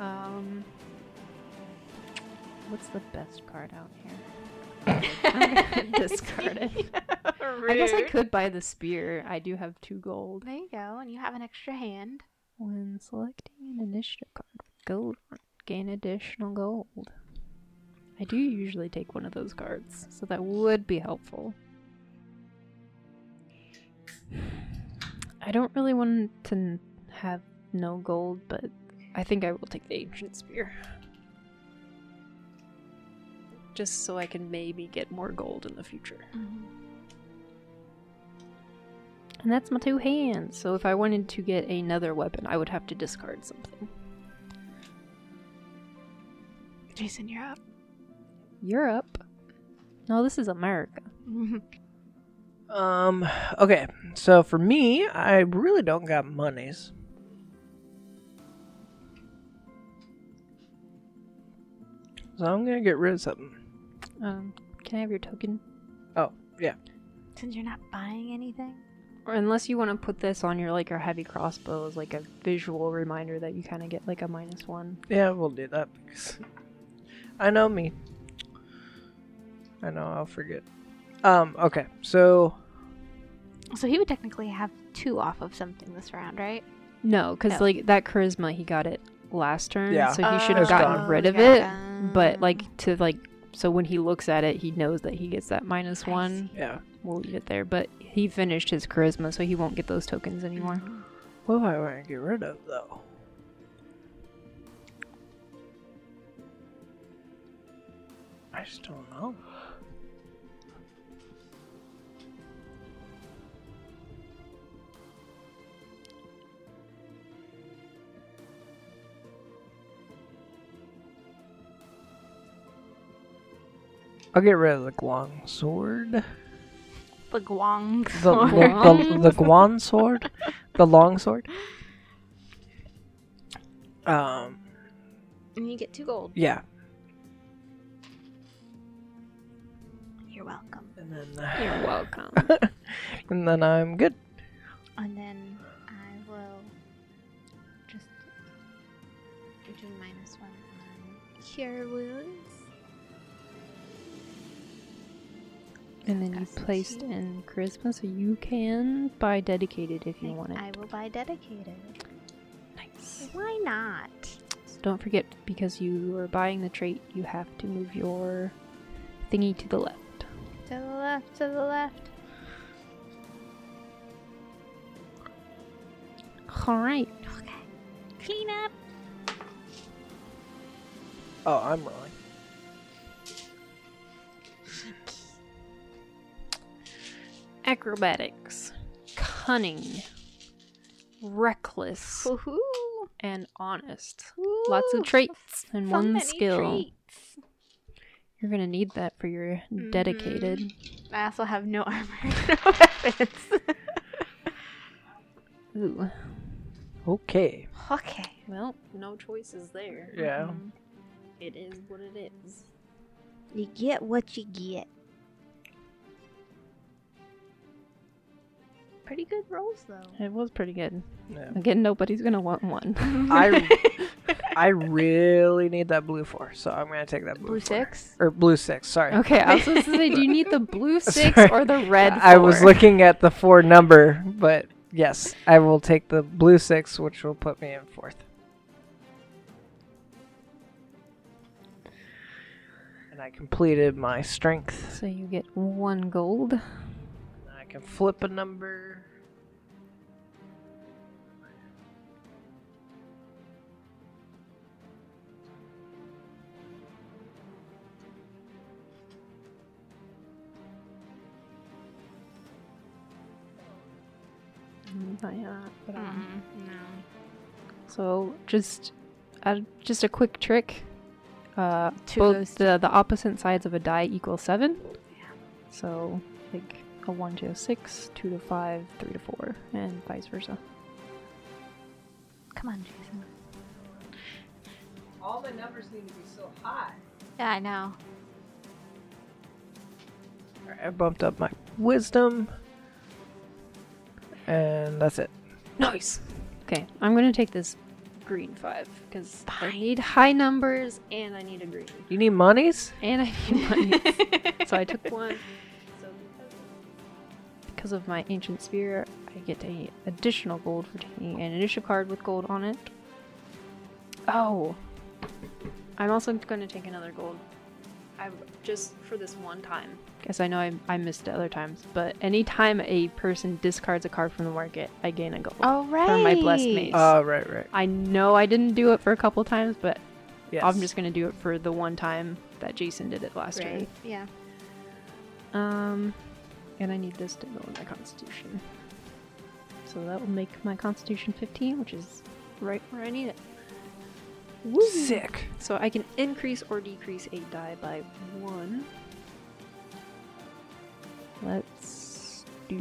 Um, what's the best card out here? I'm gonna discard it. I guess I could buy the spear. I do have two gold. There you go, and you have an extra hand. When selecting an initiative card with gold, gain additional gold. I do usually take one of those cards, so that would be helpful. I don't really want to have no gold, but I think I will take the ancient spear. Just so I can maybe get more gold in the future. And that's my two hands. So if I wanted to get another weapon, I would have to discard something. Jason, you're up. Europe? No, this is America. Um. Okay. So for me, I really don't got monies. So I'm gonna get rid of something. Um, can I have your token? Oh yeah. Since you're not buying anything. Or unless you want to put this on your like your heavy crossbow as like a visual reminder that you kind of get like a minus one. Yeah, we'll do that because I know me. I know I'll forget. Um. Okay. So So he would technically have two off of something this round, right? No, because No. like that charisma, he got it last turn, Yeah. so he should have gotten gone. rid of yeah. it. But like to like, so when he looks at it, he knows that he gets that minus I one. Yeah. We'll leave it there. But he finished his charisma, so he won't get those tokens mm-hmm. anymore. What do I want to get rid of though? I just don't know. I'll get rid of the Guang sword. the Guang sword. the, the, the Guan sword? The long sword? Um, and you get two gold. yeah. You're welcome. And then, uh, You're welcome. and then I'm good. And then I will just do minus one on cure wounds. And then you placed two. in charisma, so you can buy dedicated if you I- want it. I will buy dedicated. Nice. Why not? So don't forget, because you are buying the trait, you have to move your thingy to the left. To the left, to the left. All right. Okay. Clean up. Oh, I'm rolling. Acrobatics, cunning, reckless, Woohoo. and honest. Lots of traits and So one many skill. traits. You're gonna need that for your dedicated. I also have no armor, no weapons. Ooh. Okay. okay. Well, no choices there. Yeah. Mhm. It is what it is. You get what you get. Pretty good rolls though. It was pretty good. Yeah. Again, nobody's gonna want one. I I really need that blue four, so I'm gonna take that blue, Blue four. six. or blue six. Sorry. okay, I was supposed to say, do you need the blue six Sorry. or the red? I was looking at the four number, but yes, I will take the blue six, which will put me in fourth. And I completed my strength. So you get one gold. I can flip a number. Mm, Not yet, but, um, no. So just uh, just a quick trick. Uh, Two both goes the the opposite sides of a die equal seven. Yeah. So like a one to a six, two to five, three to four, and vice versa. Come on, Jason. All the numbers need to be so high. Yeah, I know. I bumped up my wisdom. And that's it. Nice. Okay, I'm gonna take this green five because I need high numbers and I need a green You need monies? and I need money. so I took one. So because of my ancient spear, I get a additional gold for taking an initiative card with gold on it. Oh, I'm also going to take another gold. I just for this one time, because I know I, I missed it other times. But anytime a person discards a card from the market, I gain a gold. Oh right. For my blessed mace. Oh, right, right. I know I didn't do it for a couple times, but Yes. I'm just gonna do it for the one time that Jason did it last Right. Yeah. Um, and I need this to go in my Constitution. So that will make my Constitution 15, which is right where I need it. Woo. sick. So I can increase or decrease a die by one. Let's do.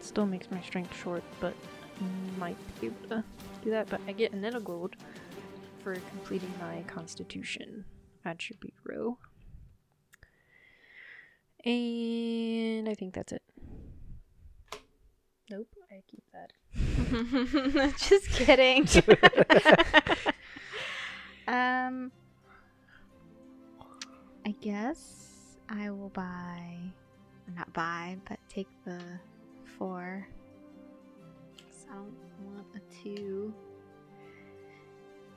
Still makes my strength short, but might be able to do that. But I get another gold for completing my constitution attribute row. And I think that's it. Nope, I keep that. Just kidding. um, I guess I will buy, not buy, but take the four. 'Cause I don't want a two.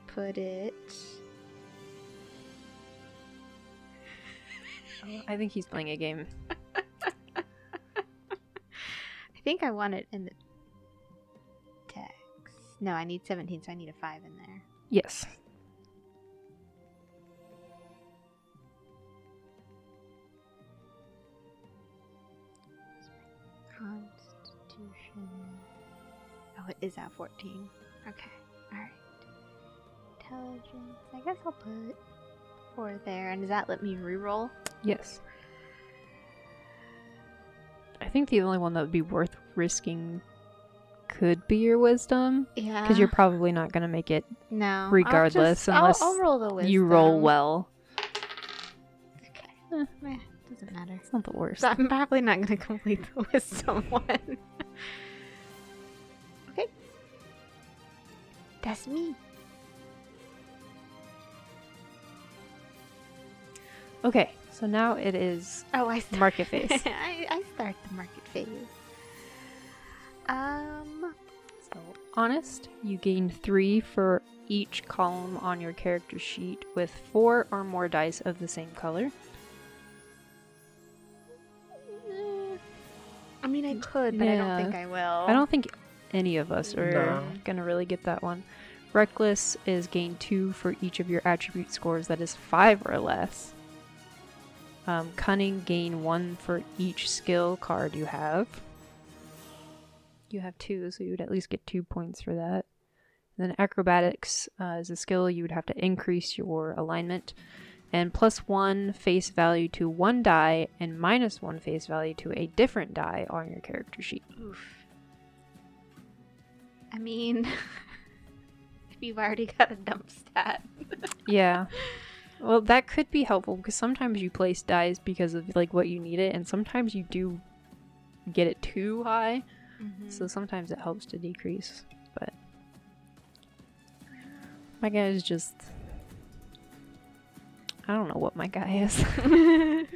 Put it. Oh, I think he's playing a game. Think I want it in the dex. No, I need 17, so I need a 5 in there. Yes. Constitution. Oh, it is at 14. Okay, alright. Intelligence. I guess I'll put 4 there. And does that let me reroll? Yes. I think the only one that would be worth risking could be your wisdom, Yeah. because you're probably not going to make it. No. I'll regardless, just- I'll- unless I'll, roll the wisdom. You roll well. Okay. Eh. Eh, doesn't matter. It's not the worst. So I'm probably not going to complete the wisdom one. okay. That's me. Okay, so now it is Oh, I start. market phase. I, I start the market phase. Um. So, honest, you gain three for each column on your character sheet with four or more dice of the same color. eh, I mean, I could, but I don't think I will. I don't think any of us are No. gonna really get that one. Reckless is gain two for each of your attribute scores that is five or less. Um, cunning gain one for each skill card you have. You have two, so you would at least get two points for that. And then acrobatics uh, is a skill you would have to increase your alignment, and plus one face value to one die, and minus one face value to a different die on your character sheet. Oof. I mean, if you've already got a dump stat. Yeah. Well, that could be helpful because sometimes you place dice because of like what you need it, and sometimes you do get it too high. Mm-hmm. So sometimes it helps to decrease. But my guy is just. I don't know what my guy is.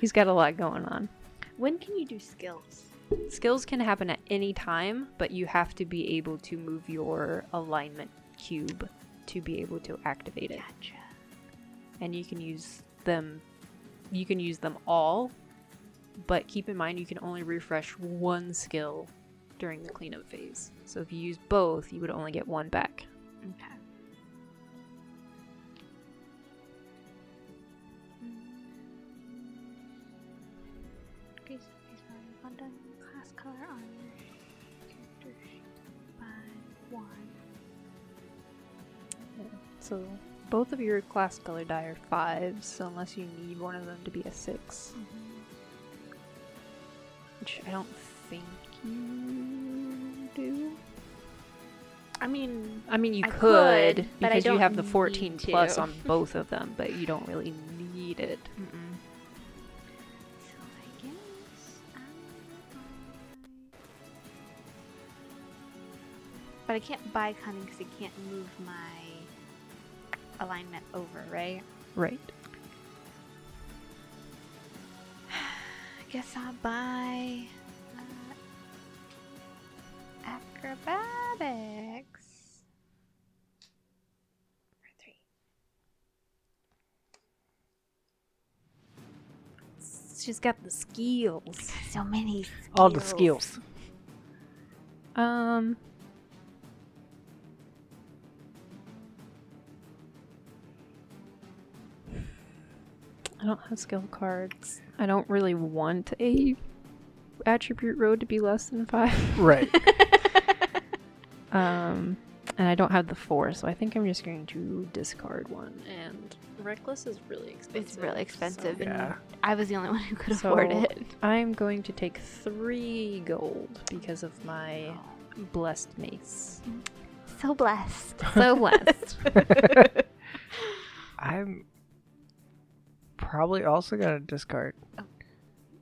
He's got a lot going on. when can you do skills? Skills can happen at any time, but you have to be able to move your alignment cube to be able to activate it. Gotcha. and you can use them you can use them all but keep in mind you can only refresh one skill during the cleanup phase so if you use both you would only get one back Okay. Increase face value of one done class color on your character sheet by one. so both of your class color die are fives so unless you need one of them to be a 6 mm-hmm. which i don't think do I mean, i mean you I could, could, but I because you don't have the 14 plus to. on both of them but you don't really need it so I guess I'm But I can't buy cunning because I can't move my alignment over, right? right I guess I'll buy acrobatics for three. she's got the skills So many. All the skills. Um. I don't have skill cards. I don't really want a attribute road to be less than five. Right. Um, and I don't have the four, so I think I'm just going to discard one. And reckless is really expensive. It's really expensive, so- and Yeah. I was the only one who could So- afford it. I'm going to take three gold because of my blessed mace. So blessed. So blessed. I'm probably also gonna discard.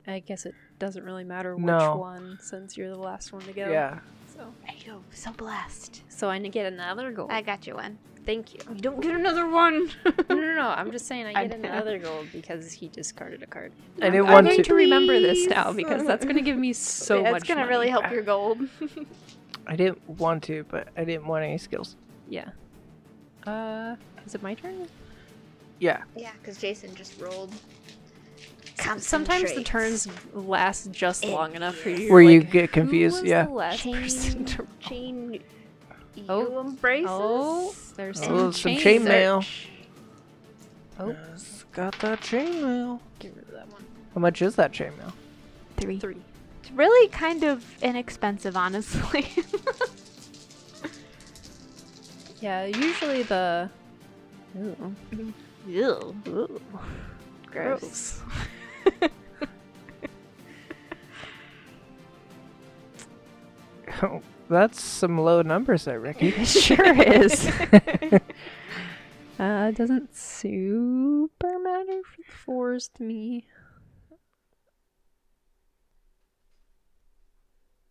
I guess it doesn't really matter which No. one since you're the last one to go. Yeah. So, I go so blessed. so I get another gold. I got you one. Thank you. You don't get another one. no, no, no. I'm just saying I I get know. another gold because he discarded a card. I didn't I'm want going to. to remember this now because that's going to give me so That's much. gonna really help your gold. I didn't want to, but I didn't want any skills. Yeah. Uh, is it my turn? Yeah. yeah, because Jason just rolled. Sometimes the turns last just It- long enough for you. Where to, you get confused. Yeah. The last person to chain. Chain. Oh. You embraces. Oh, there's some, Oh, some chain chainmail. search. Oh, Yes, got that chainmail. get rid of that one. How much is that chainmail? Three. Three. It's really kind of inexpensive, honestly. Yeah, usually the. Ooh. Ew. Ooh. Gross. Oh, that's some low numbers there, Ricky. It sure is. uh, it doesn't super matter for the fours to me.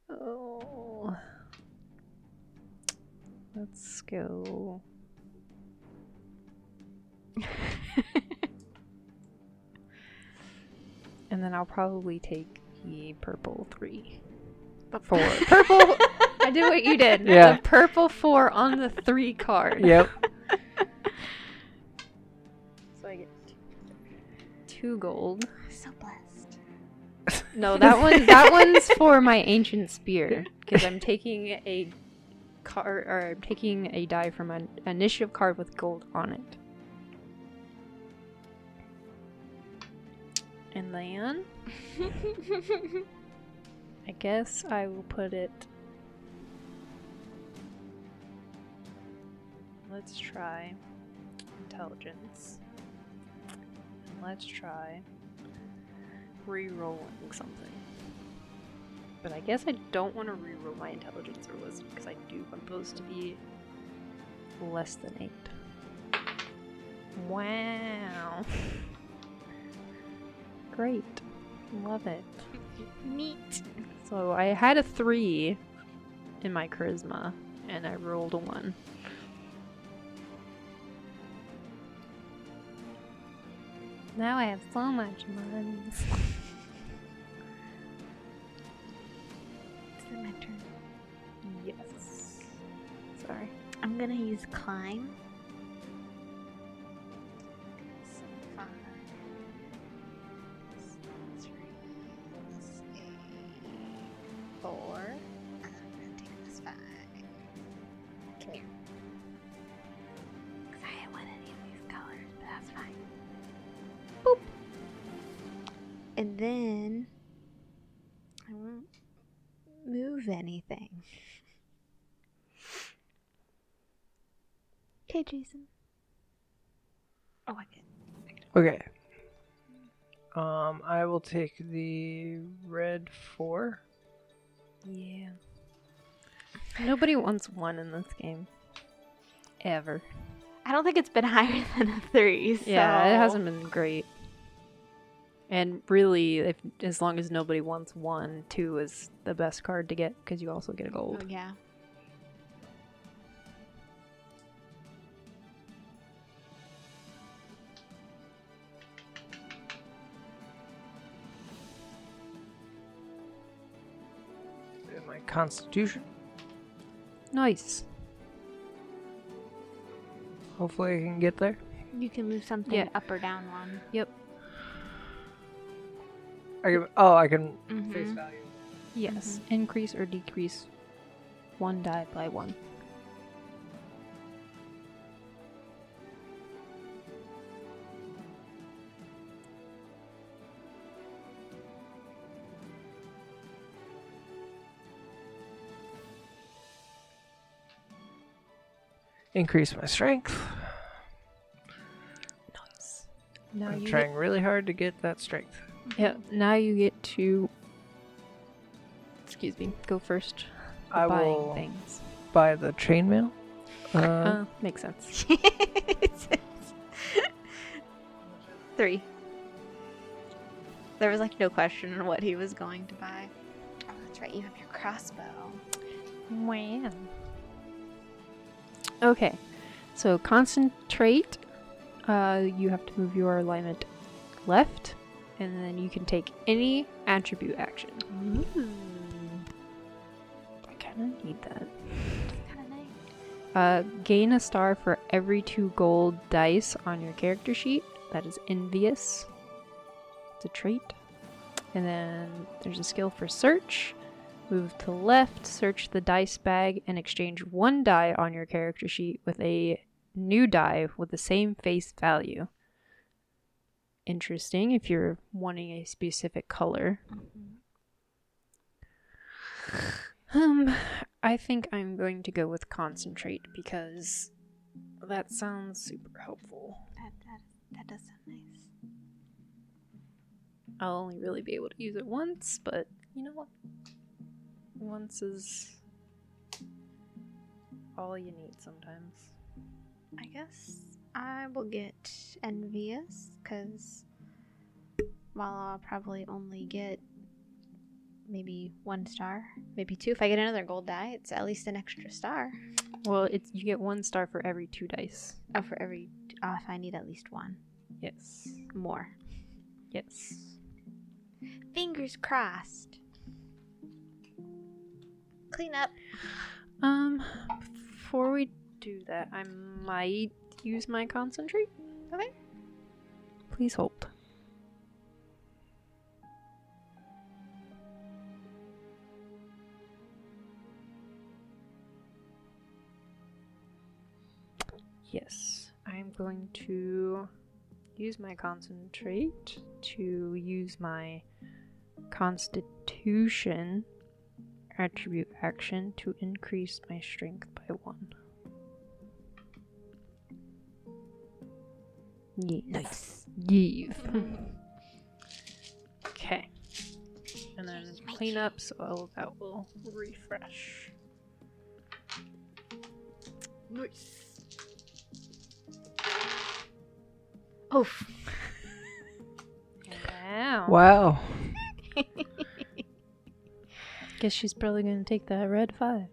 Oh. Let's go. And then I'll probably take the purple three. Four. Purple. I did what you did. Yeah. The purple four on the three card. yep. So I get two gold. so blessed. No, that one that one's for my ancient spear because I'm taking a card or I'm taking a die from an initiative card with gold on it. And then I guess I will put it. Let's try intelligence. And let's try re-rolling something. But I guess I don't want to re-roll my intelligence or wisdom because I do want those to be less than eight. Wow. Great. Love it. Neat. So I had a three in my charisma, and I rolled a one. Now I have so much money. Is it my turn? yes. Sorry. I'm gonna use climb. I won't move anything. Okay, Jason. Oh, I can. Okay. Um, I will take the red four. Yeah. Nobody wants one in this game. Ever. I don't think it's been higher than a three. So. Yeah, it hasn't been great. And really, if as long as nobody wants one, two is the best card to get because you also get a Oh, gold. yeah. And my constitution. Nice. Hopefully I can get there. You can move something Yeah. up or down one. I can, oh, I can Mhm. face value. Yes. Increase or decrease one die by one. Increase my strength. Now I'm you get, trying really hard to get that strength. yeah. Now you get to. Excuse me. Go first. I buying will things. buy the chainmail. Uh, Uh, makes sense. Three. There was like no question on what he was going to buy. Oh, that's right. You have your crossbow. Wow. Okay, so concentrate. Uh, you have to move your alignment left, and then you can take any attribute action. I kind of need that. Kind of nice. Uh, gain a star for every two gold dice on your character sheet. That is envious. It's a trait. And then there's a skill for search. Move to left, search the dice bag, and exchange one die on your character sheet with a new die with the same face value. Interesting if you're wanting a specific color. Um, I think I'm going to go with concentrate because that sounds super helpful. That, that, that does sound nice. I'll only really be able to use it once, but you know what? Once is all you need sometimes. I guess I will get envious because while I'll probably only get maybe one star, maybe two. If I get another gold die, it's at least an extra star. Well, it's you get one star for every two dice. Oh, for every. Oh, if I need at least one Yes. more. Yes. Fingers crossed. Clean up. Um, before we do that, I might use my concentrate. Okay. Please hold. Yes, I'm going to use my concentrate to use my constitution attribute action to increase my strength by one. Yes. Nice. Yes. okay. And then clean up so all of that will refresh. Nice. Oof. Wow. Wow. Guess she's probably gonna take that red five.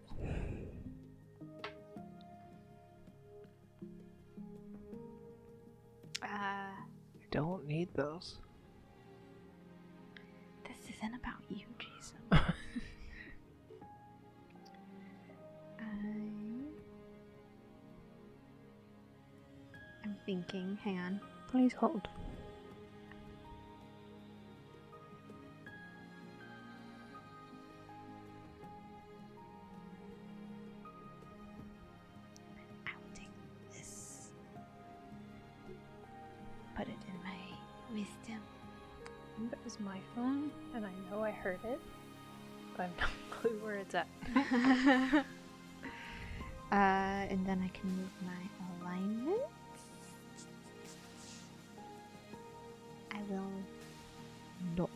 Those. this isn't about you, Jason. I'm... I'm thinking. Hang on. Please hold. Clue where uh, and then I can move my alignment. I will not.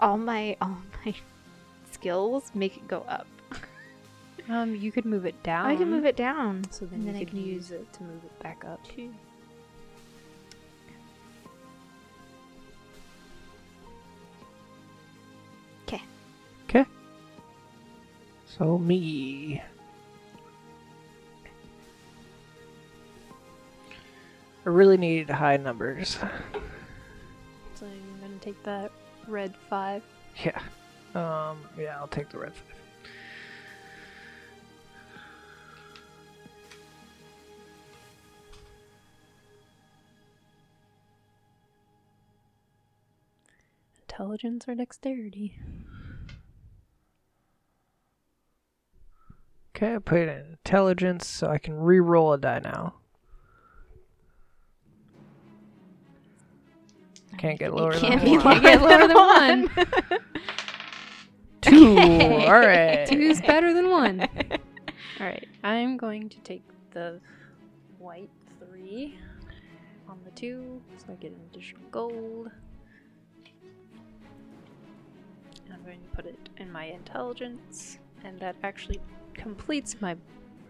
All my all my skills make it go up. Um, you could move it down. I can move it down. So then and you I could can use it to move it back up. Two. So me. I really need high numbers. So you're gonna take that red five. Yeah. Um. Yeah, I'll take the red five. Intelligence or dexterity? Okay, I put it in intelligence, so I can re-roll a die now. Can't get lower You than can't one. be Can't get lower than one. Two. All right. Two's better than one. All right, I'm going to take the white three on the two, so I get an additional gold. And I'm going to put it in my intelligence, and that actually completes my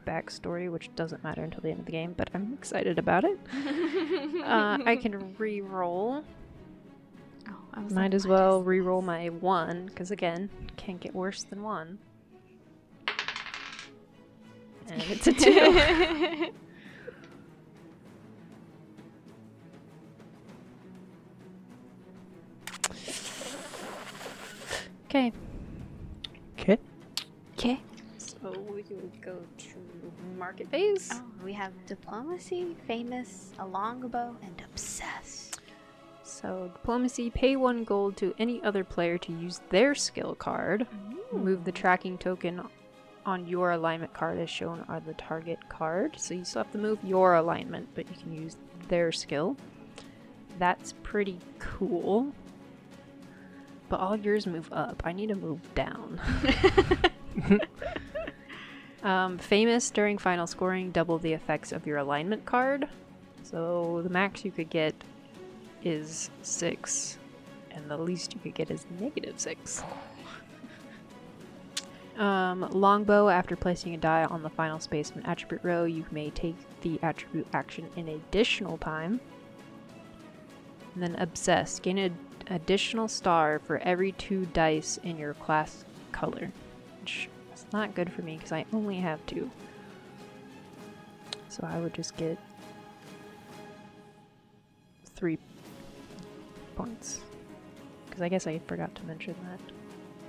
backstory, which doesn't matter until the end of the game, but I'm excited about it. Uh, I can re-roll. Oh, I was Might like, as well is re-roll my one, because again, can't get worse than one. And it's a two. Okay. Okay. Okay. So we can go to market phase. Oh, we have diplomacy, famous, a longbow, and obsessed. So diplomacy, pay one gold to any other player to use their skill card. Move the tracking token on your alignment card as shown on the target card. So you still have to move your alignment, but you can use their skill. That's pretty cool. But all yours move up. I need to move down. um, famous during final scoring, double the effects of your alignment card. So the max you could get is six, and the least you could get is negative six. Um, longbow, after placing a die on the final space of an attribute row, you may take the attribute action in additional time. And then obsessed, gain an additional star for every two dice in your class color. Which not good for me because I only have two. So I would just get three points. Because I guess I forgot to mention that.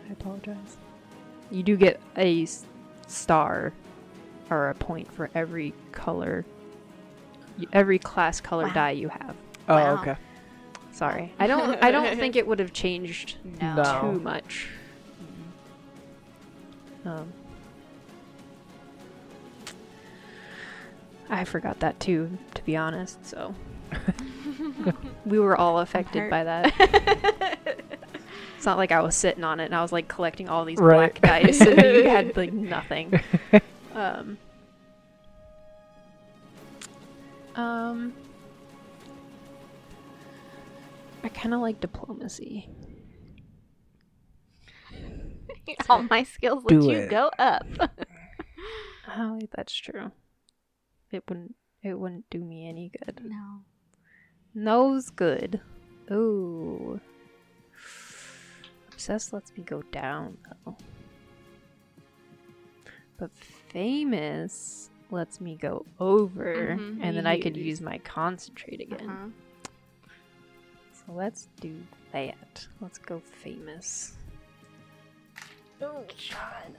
I apologize. You do get a star or a point for every color, every class color Wow. die you have. Oh, Wow. okay. Sorry, I don't. I don't think it would have changed No. No. too much. Um, I forgot that too, to be honest. So we were all affected by that. It's not like I was sitting on it and I was like collecting all these Right. black dice and you had like nothing. Um, um, I kind of like diplomacy. All my skills let Do you it. go up. Oh, that's true. It wouldn't. It wouldn't do me any good. no. No's good. Ooh. Obsessed lets me go down though. But famous lets me go over, Mhm, and then I could use. use my concentrate again. Uh-huh. So let's do that. Let's go famous. Oh, God.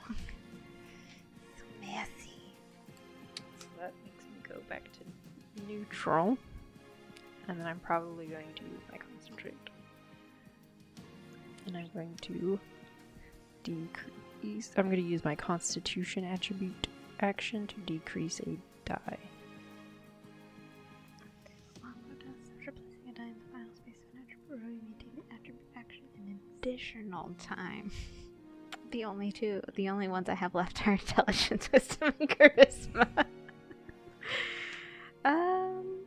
So messy. So that makes me go back to neutral. And then I'm probably going to use my concentrate. And I'm going to decrease. I'm going to use my constitution attribute action to decrease a die. Additional time. The only two, the only ones I have left are intelligence, wisdom, and charisma. um,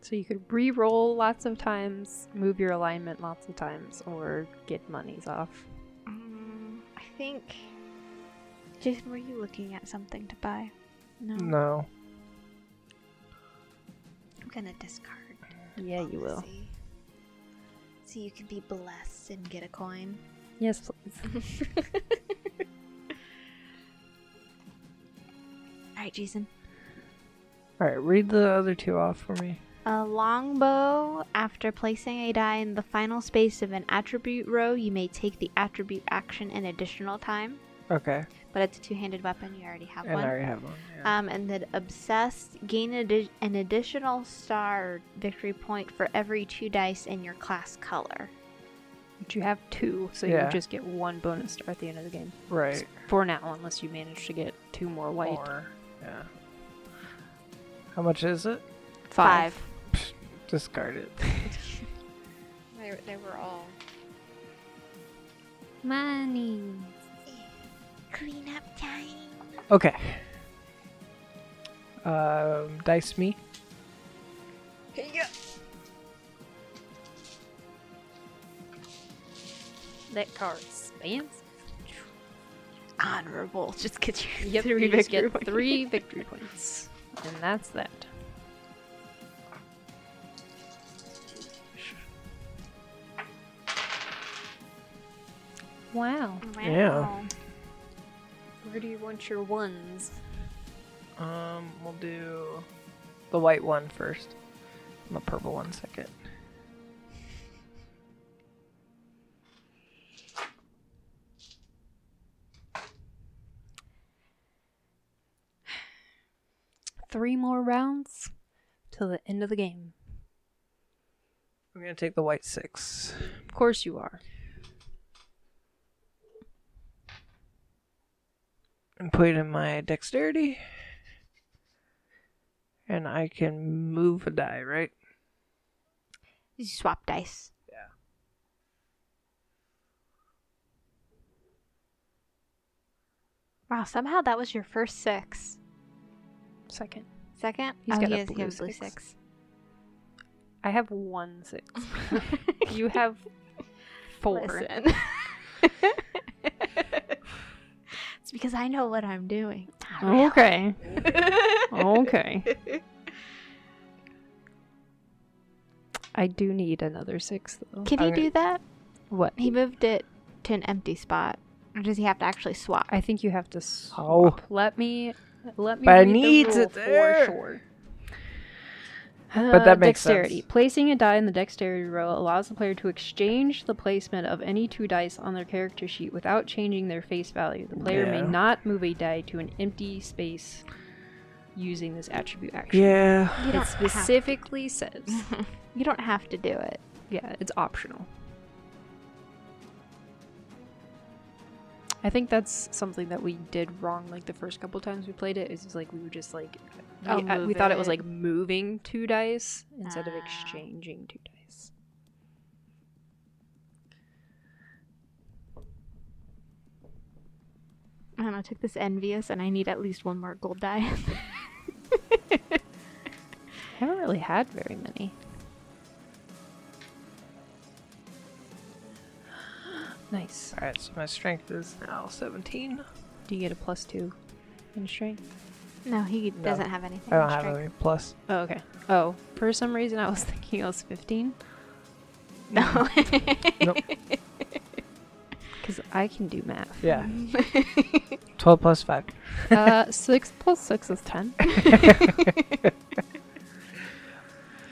So you could re-roll lots of times, move your alignment lots of times, or get monies off. mm, I think. Jason, were you looking at something to buy? No. No. I'm gonna discard. Yeah, you will. diplomacy. So you can be blessed and get a coin. Yes, please. Alright, Jason. All right, read the other two off for me. A longbow, after placing a die in the final space of an attribute row, you may take the attribute action an additional time. Okay. But it's a two handed weapon, you already have And one. I already have one. Yeah. Um, and then obsessed, gain addi- an additional star victory point for every two dice in your class color. But you have two, so you Yeah. would just get one bonus star at the end of the game. right. For now, unless you manage to get two more white. Or, yeah. How much is it? Five. Discard it. They, they were all. Money. Clean up time. Okay. Um, dice me. That card spans. Honorable. Just get your Yep, three you victory get points. three victory points, and that's that. Wow. Yeah. Where do you want your ones? Um, we'll do the white one first, and the purple one second. Three more rounds till the end of the game. I'm gonna take the white six. Of course you are. and put it in my dexterity. And I can move a die, right? You swap dice. Yeah. Wow, somehow that was your first six. Second. Second? He's oh, got he a has, he blue has blue six. six. I have one six. you have four. Listen. it's because I know what I'm doing. Not really. Okay. okay. I do need another six though. Can he Okay. do that? What? He moved it to an empty spot. Or does he have to actually swap? I think you have to swap. Oh. Let me let me But I read the needs rule it there. for sure. But that makes dexterity. sense. Placing a die in the dexterity row allows the player to exchange the placement of any two dice on their character sheet without changing their face value. The player may not move a die to an empty space using this attribute action. Yeah. You It specifically says, you don't have to do it. yeah, it's optional. I think that's something that we did wrong. Like the first couple times we played it, it, just like we were just like we, Oh, uh, we thought it was like moving two dice instead of Ah. exchanging two dice. I don't know, I took this envious and I need at least one more gold die. I haven't really had very many. Nice. Alright, so my strength is now 17. Do you get a plus two in strength? no, he No. doesn't have anything. I don't in have strength. any plus. Oh, okay. Oh, for some reason I was thinking I was 15. No. Nope. Because I can do math. Yeah. 12 plus 5. uh, 6 plus 6 is 10.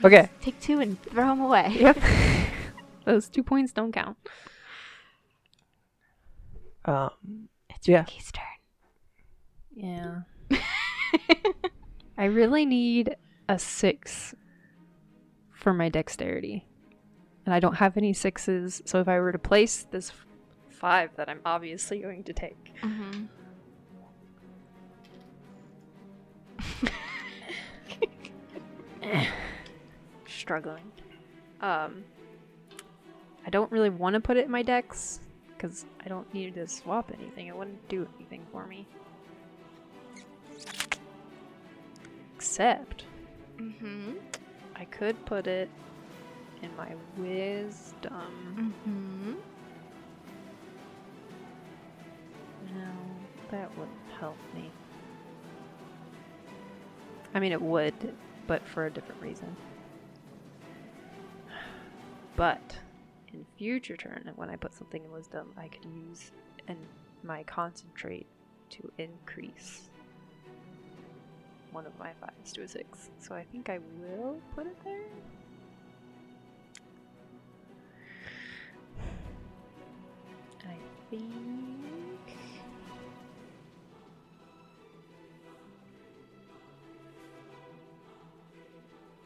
Okay. Take two and throw them away. Yep. Those two points don't count. Um, It's Yeah. Ricky's turn. Yeah. I really need a 6 for my dexterity. And I don't have any sixes, so if I were to place this f- 5 that I'm obviously going to take, Mm-hmm. struggling. Um, I don't really want to put it in my dex because I don't need to swap anything. It wouldn't do anything for me. Except Mm-hmm. I could put it in my wisdom. Mm-hmm. No, that wouldn't help me. I mean, it would, but for a different reason. But in future turn, when I put something in wisdom, I could use and my concentrate to increase one of my fives to a six. So I think I will put it there. I think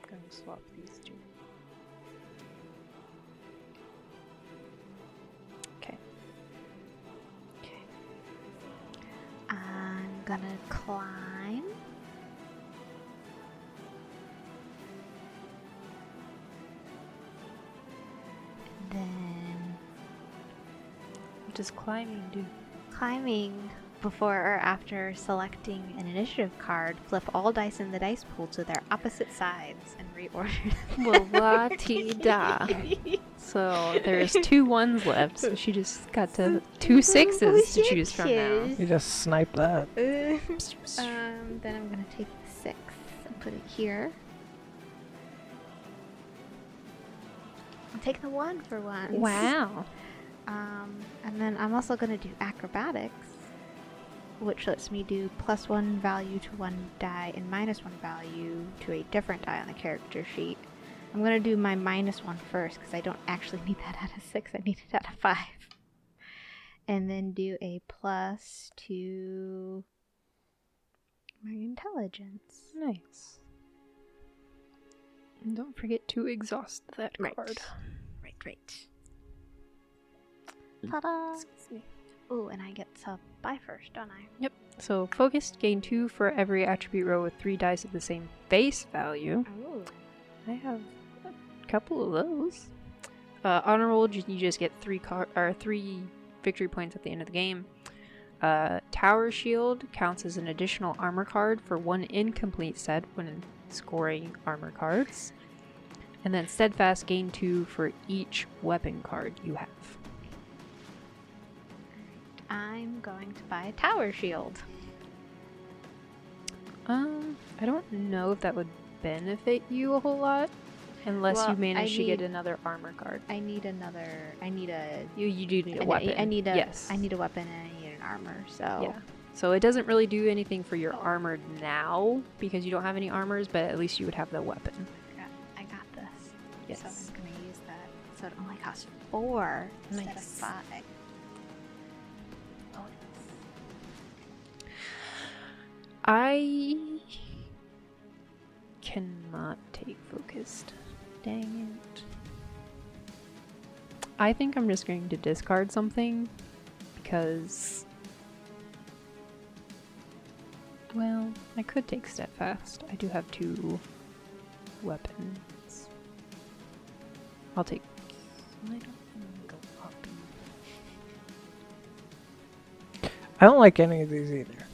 I'm gonna swap these two. Gonna climb. Then What does climbing do? climbing before or after selecting an initiative card, flip all dice in the dice pool to their opposite sides and reorder. Well, la ti da. So there's two ones left. So she just got to two sixes to choose from now. You just snipe that. Um, then I'm gonna take the six and put it here. I'll take the one for once. Wow. Um, and then I'm also going to do acrobatics, which lets me do plus one value to one die and minus one value to a different die on the character sheet. I'm going to do my minus one first because I don't actually need that out of six. I need it out of five. And then do a plus to my intelligence. Nice. And don't forget to exhaust that Right. card. Right, right. Ta-da! Excuse me. Oh, and I get to buy first, don't I? Yep. So focused, gain two for every attribute row with three dice of the same base value. Oh. I have a couple of those. Uh, honorable, you just get three car- or three victory points at the end of the game. Uh, Tower Shield counts as an additional armor card for one incomplete set when scoring armor cards. And then Steadfast gain two for each weapon card you have. I'm going to buy a tower shield. Um, I don't know if that would benefit you a whole lot, unless Well, you manage I to get another armor card. I need another. I need a. You you do need a weapon. I need a. yes. I need a weapon and I need an armor. So. Yeah. So it doesn't really do anything for your armor now because you don't have any armors, but at least you would have the weapon. I got, I got this. Yes. So I'm gonna use that. So it only costs four instead of Nice. five. I cannot take focused. Dang it. I think I'm just going to discard something because. Well, I could take steadfast. I do have two weapons. I'll take. I don't want to go up. I don't like any of these either.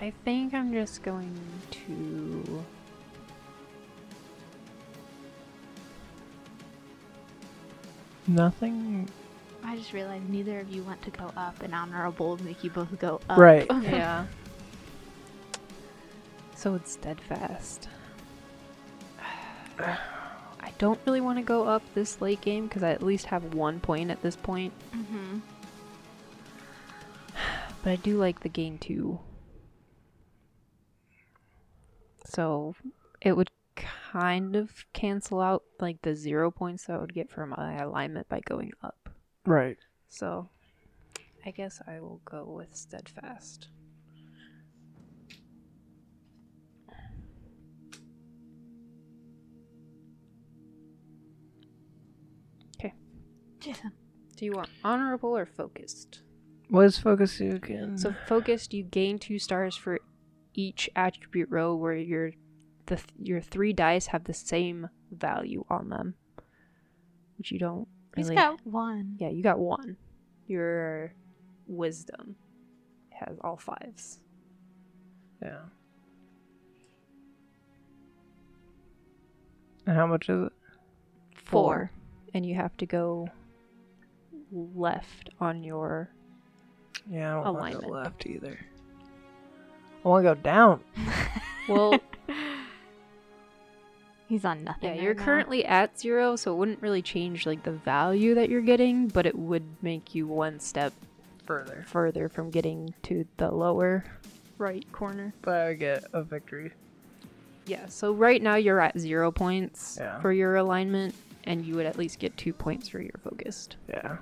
I think I'm just going to. Nothing. I just realized neither of you want to go up, and honorable make you both go up. Right. yeah. So it's steadfast. I don't really want to go up this late game because I at least have one point at this point, Mm-hmm. but I do like the gain too. So it would kind of cancel out like the zero points that I would get for my alignment by going up. Right. So I guess I will go with steadfast. Jason. Do you want honorable or focused? What is focus you again? So focused, you gain two stars for each attribute row where your the your three dice have the same value on them, which you don't He's really. got one. Yeah, you got one. Your wisdom has all fives. yeah. And how much is it? Four, and you have to go left on your. Yeah, I don't want to Alignment. go left either. I want to go down. Well, He's on nothing. yeah, right you're now. currently at zero, so it wouldn't really change like the value that you're getting, but it would make you one step Further. further from getting to the lower right corner. But I get a victory. Yeah, so right now you're at zero points Yeah. for your alignment, and you would at least get two points for your focused. Yeah.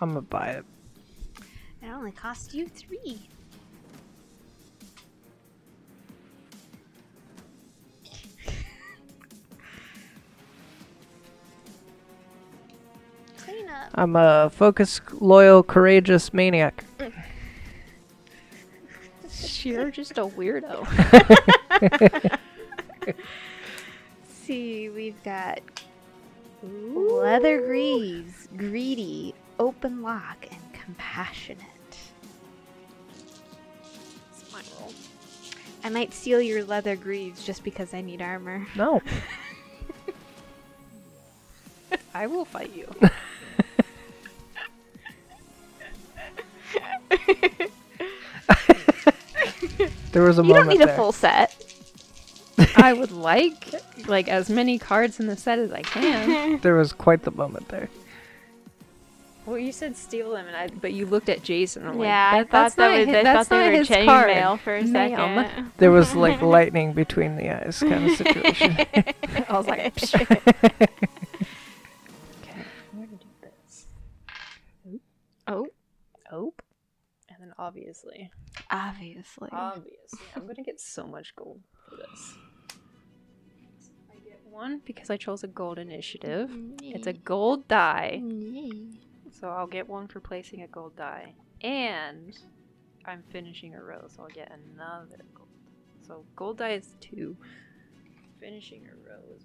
I'm to buy it. It only cost you three. Clean up. I'm a focused, loyal, courageous maniac. You're just a weirdo. see, we've got leather greaves, greedy, open lock, and compassionate. It's my role. I might steal your leather greaves just because I need armor. No. I will fight you. There was a you don't need there. a full set. I would like like as many cards in the set as I can. There was quite the moment there. Well, you said steal them, and I, but you looked at Jason. I'm yeah, like, I thought that was, his- I that's thought not they were his chain card. mail for a Ma'am. second. There was like lightning between the eyes kind of situation. I was like, Psh. okay, I'm gonna do this. Oh. oh, Oh, and then obviously, obviously. obviously, I'm gonna get so much gold for this. I get one because I chose a gold initiative. It's a gold die. So I'll get one for placing a gold die. And I'm finishing a row, so I'll get another gold. So gold die is two. Finishing a row is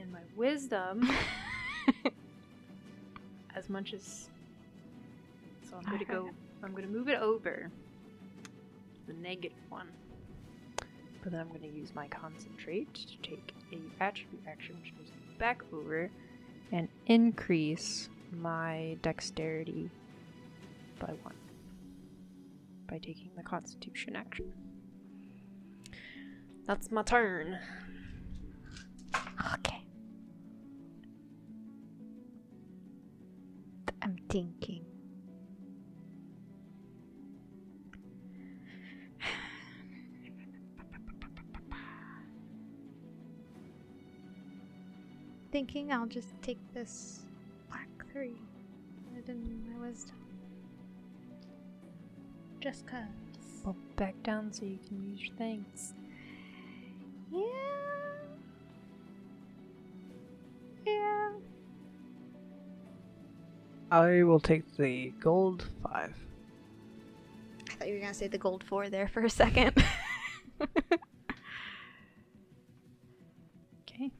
And my wisdom, as much as. So I'm gonna go. I'm gonna move it over. The negative one. But then I'm going to use my concentrate to take a attribute action, which me back over, and increase my dexterity by one by taking the constitution action. That's my turn. Okay. I'm thinking. Thinking I'll just take this black three. Put it in my wisdom. Just cause. Well, back down so you can use your things. Yeah. Yeah. I will take the gold five. I thought you were gonna say the gold four there for a second.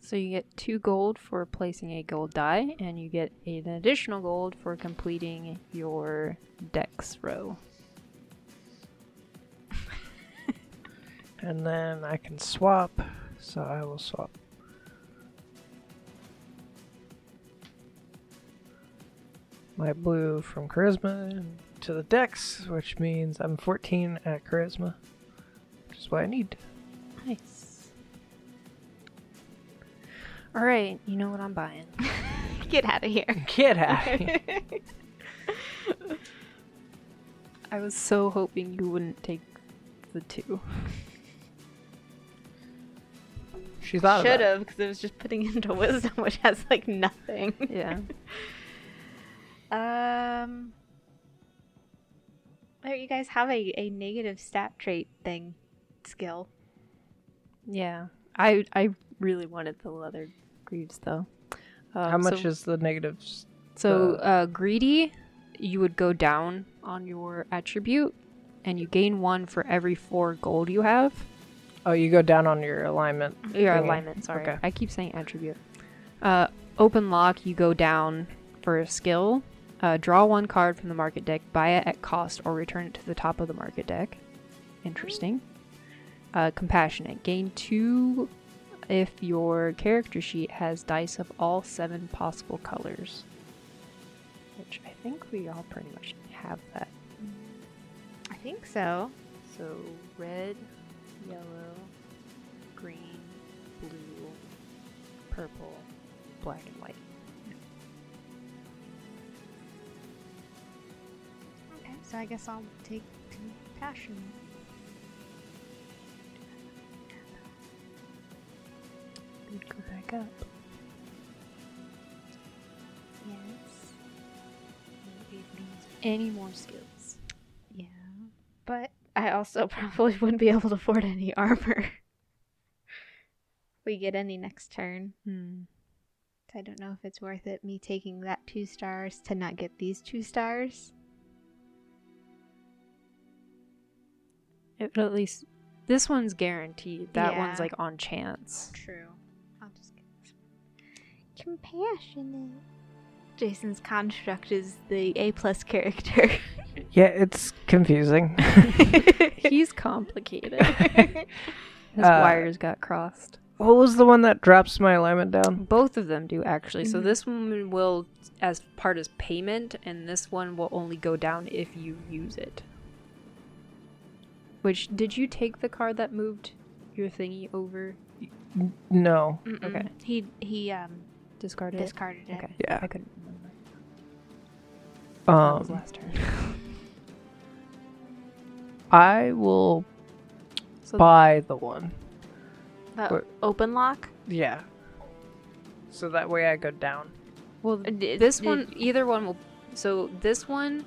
so you get two gold for placing a gold die, and you get an additional gold for completing your dex row. And then I can swap, so I will swap. My blue from charisma to the dex, which means I'm 14 at charisma, which is what I need. Nice. All right, you know what I'm buying. Get out of here. Get out of here. I was so hoping you wouldn't take the two. She thought Should about it. have, because it was just putting into wisdom, which has like nothing. Yeah. Um. There, you guys have a, a negative stat trait thing skill. Yeah. I I really wanted the leather greaves though. Um, How much so, is the negatives? so the- uh, greedy? You would go down on your attribute, and you gain one for every four gold you have. Oh, you go down on your alignment. Your thingy. alignment. Sorry, Okay. I keep saying attribute. Uh, open lock. You go down for a skill. Uh, draw one card from the market deck, buy it at cost, or return it to the top of the market deck. Interesting. Uh, compassionate. Gain two if your character sheet has dice of all seven possible colors. Which I think we all pretty much have that. I think so. So red, yellow, green, blue, purple, black, and white. Okay, so I guess I'll take compassion. We'd go back up. Yes. Any more skills? Yeah. But I also probably wouldn't be able to afford any armor. we get any next turn. Hmm. I don't know if it's worth it me taking that two stars to not get these two stars. It, at least this one's guaranteed. That one's like on chance. True. Compassionate. Jason's construct is the A plus character. Yeah, it's confusing. He's complicated. His Uh, wires got crossed. what was the one that drops my alignment down? Both of them do actually. So Mhm. this one will as part as payment, and this one will only go down if you use it. Which did you take the card that moved your thingy over? No. Mm-mm. Okay. He he um Discarded. it? discarded it. Okay. Yeah. I couldn't remember. that was Um, last turn. I will So buy the one. The What? open lock. Yeah. So that way I go down. well, Uh, d- this d- one, either one will. So this one,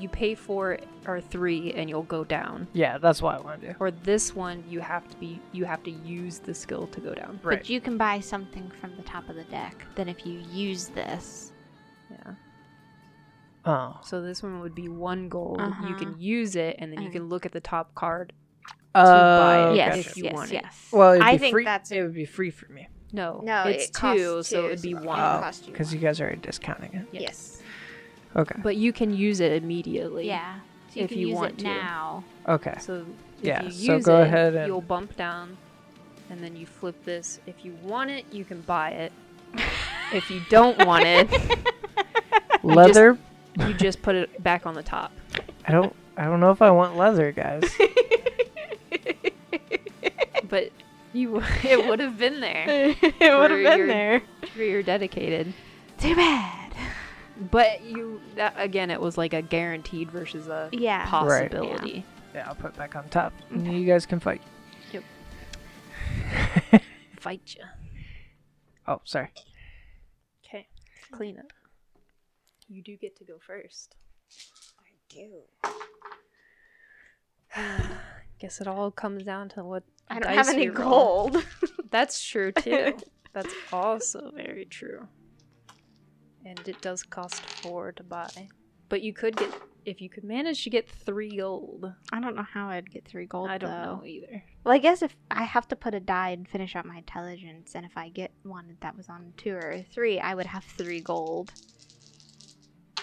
you pay for or three, and you'll go down. Yeah, that's what I want to do. Or this one, you have to be, you have to use the skill to go down. Right. But you can buy something from the top of the deck. Then if you use this, Yeah. Oh. So this one would be one gold. You Uh-huh. can use it, and then you can look at the top card. Uh, buy it. yes, if you yes, want it. yes. Well, it'd I be think free. that's it would be free for me No, No, it's it costs two, so it'd be so- one. Oh. Oh, you because you guys are discounting it. yes. Okay. But you can use it immediately. Yeah. So you If can you use want it to. now. Okay. So if Yeah, you so go it, ahead and- you'll bump down, and then you flip this. If you want it, you can buy it. if you don't want it, Leather. you just put it back on the top. I don't. I don't know if I want leather, guys. But you, it would have been there. it would have have been been there. You're dedicated. Too bad. But you, that, again, it was like a guaranteed versus a Yeah. possibility. yeah, I'll put it back on top. And you guys can fight. Yep. fight you. Oh, sorry. Okay, clean it. You do get to go first. I do. Guess it all comes down to what I don't dice have any gold. That's true too. That's also very true. And it does cost four to buy. But you could get if you could manage to get three gold. I don't know how I'd get three gold. I don't though. know either. Well, I guess if I have to put a die and finish out my intelligence, and if I get one that was on two or three, I would have three gold.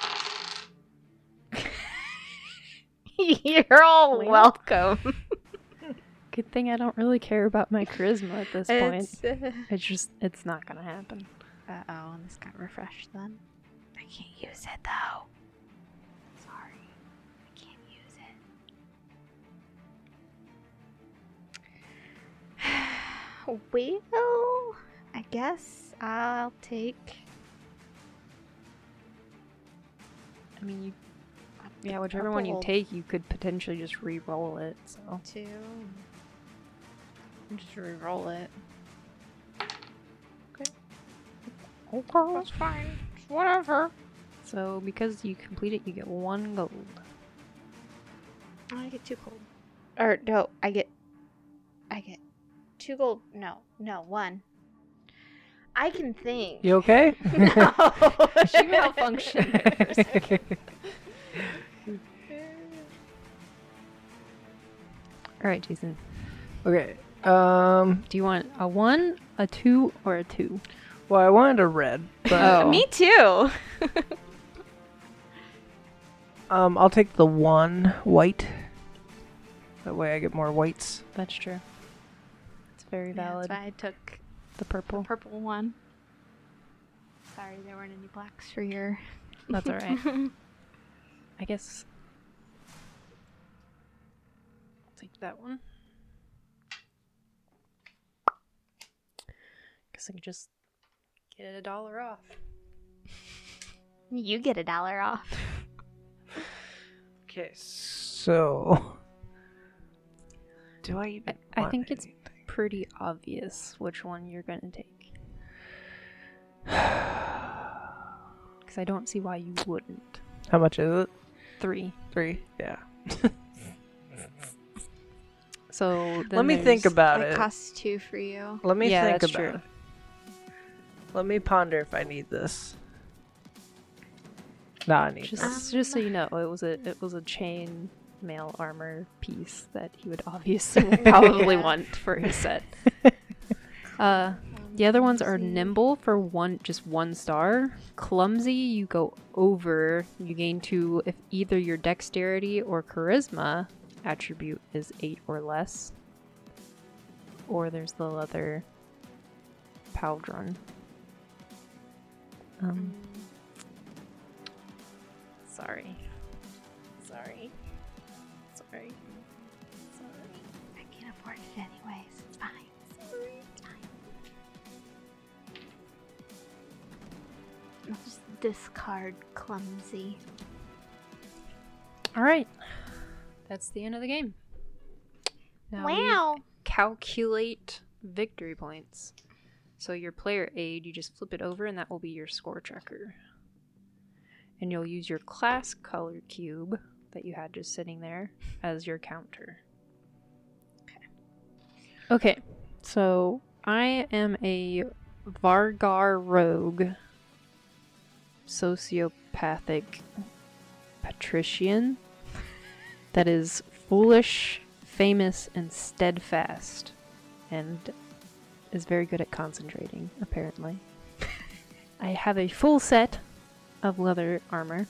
You're all Well. welcome. Good thing I don't really care about my charisma at this point. It's, uh It's just it's not gonna happen. Oh, and this got refreshed then. I can't use it though. Sorry, I can't use it. well, I guess I'll take. I mean you yeah, whichever one you take you could potentially just re-roll it, so Two. Just re-roll it. That's fine. Whatever. so because you complete it you get one gold. I get two gold. Or no, I get. I get two gold. No, no, one. I can think. You okay? No. She malfunctioned for a second. Alright, Jason. okay. Um. Do you want a one, a two, or a two? Well, I wanted a red, but Oh. Me too. um, I'll take the one white. That way, I get more whites. That's true. It's very valid. That's why I took the the purple. purple one. Sorry, there weren't any blacks for your. That's alright. I guess. I'll take that one. Guess I can just get it a dollar off. you get a dollar off. Okay, so do I even? I want think it's- anything? Pretty obvious which one you're gonna take. Because I don't see why you wouldn't. How much is it? Three. Three. Yeah. So then Let me think there's- about it it. costs two for you. Let me Yeah, think that's about true. it. Let me ponder if I need this. No, I need Just, this. just so you know, it was a it was a chain mail armor piece that he would obviously probably Yeah. want for his set. Uh, the other ones are nimble for one, just one star. Clumsy, you go over. You gain two if either your dexterity or charisma attribute is eight or less. Or there's the leather pauldron. Um, sorry. Sorry. Sorry. Sorry. I can't afford it anyways. It's fine. Sorry. It's fine. I'll just discard clumsy. All right. That's the end of the game. Now wow. Calculate victory points. So your player aid, you just flip it over and that will be your score tracker. And you'll use your class color cube that you had just sitting there as your counter. Okay. Okay. So I am a Vargar rogue sociopathic patrician that is foolish, famous, and steadfast, and is very good at concentrating, apparently. I have a full set of leather armor,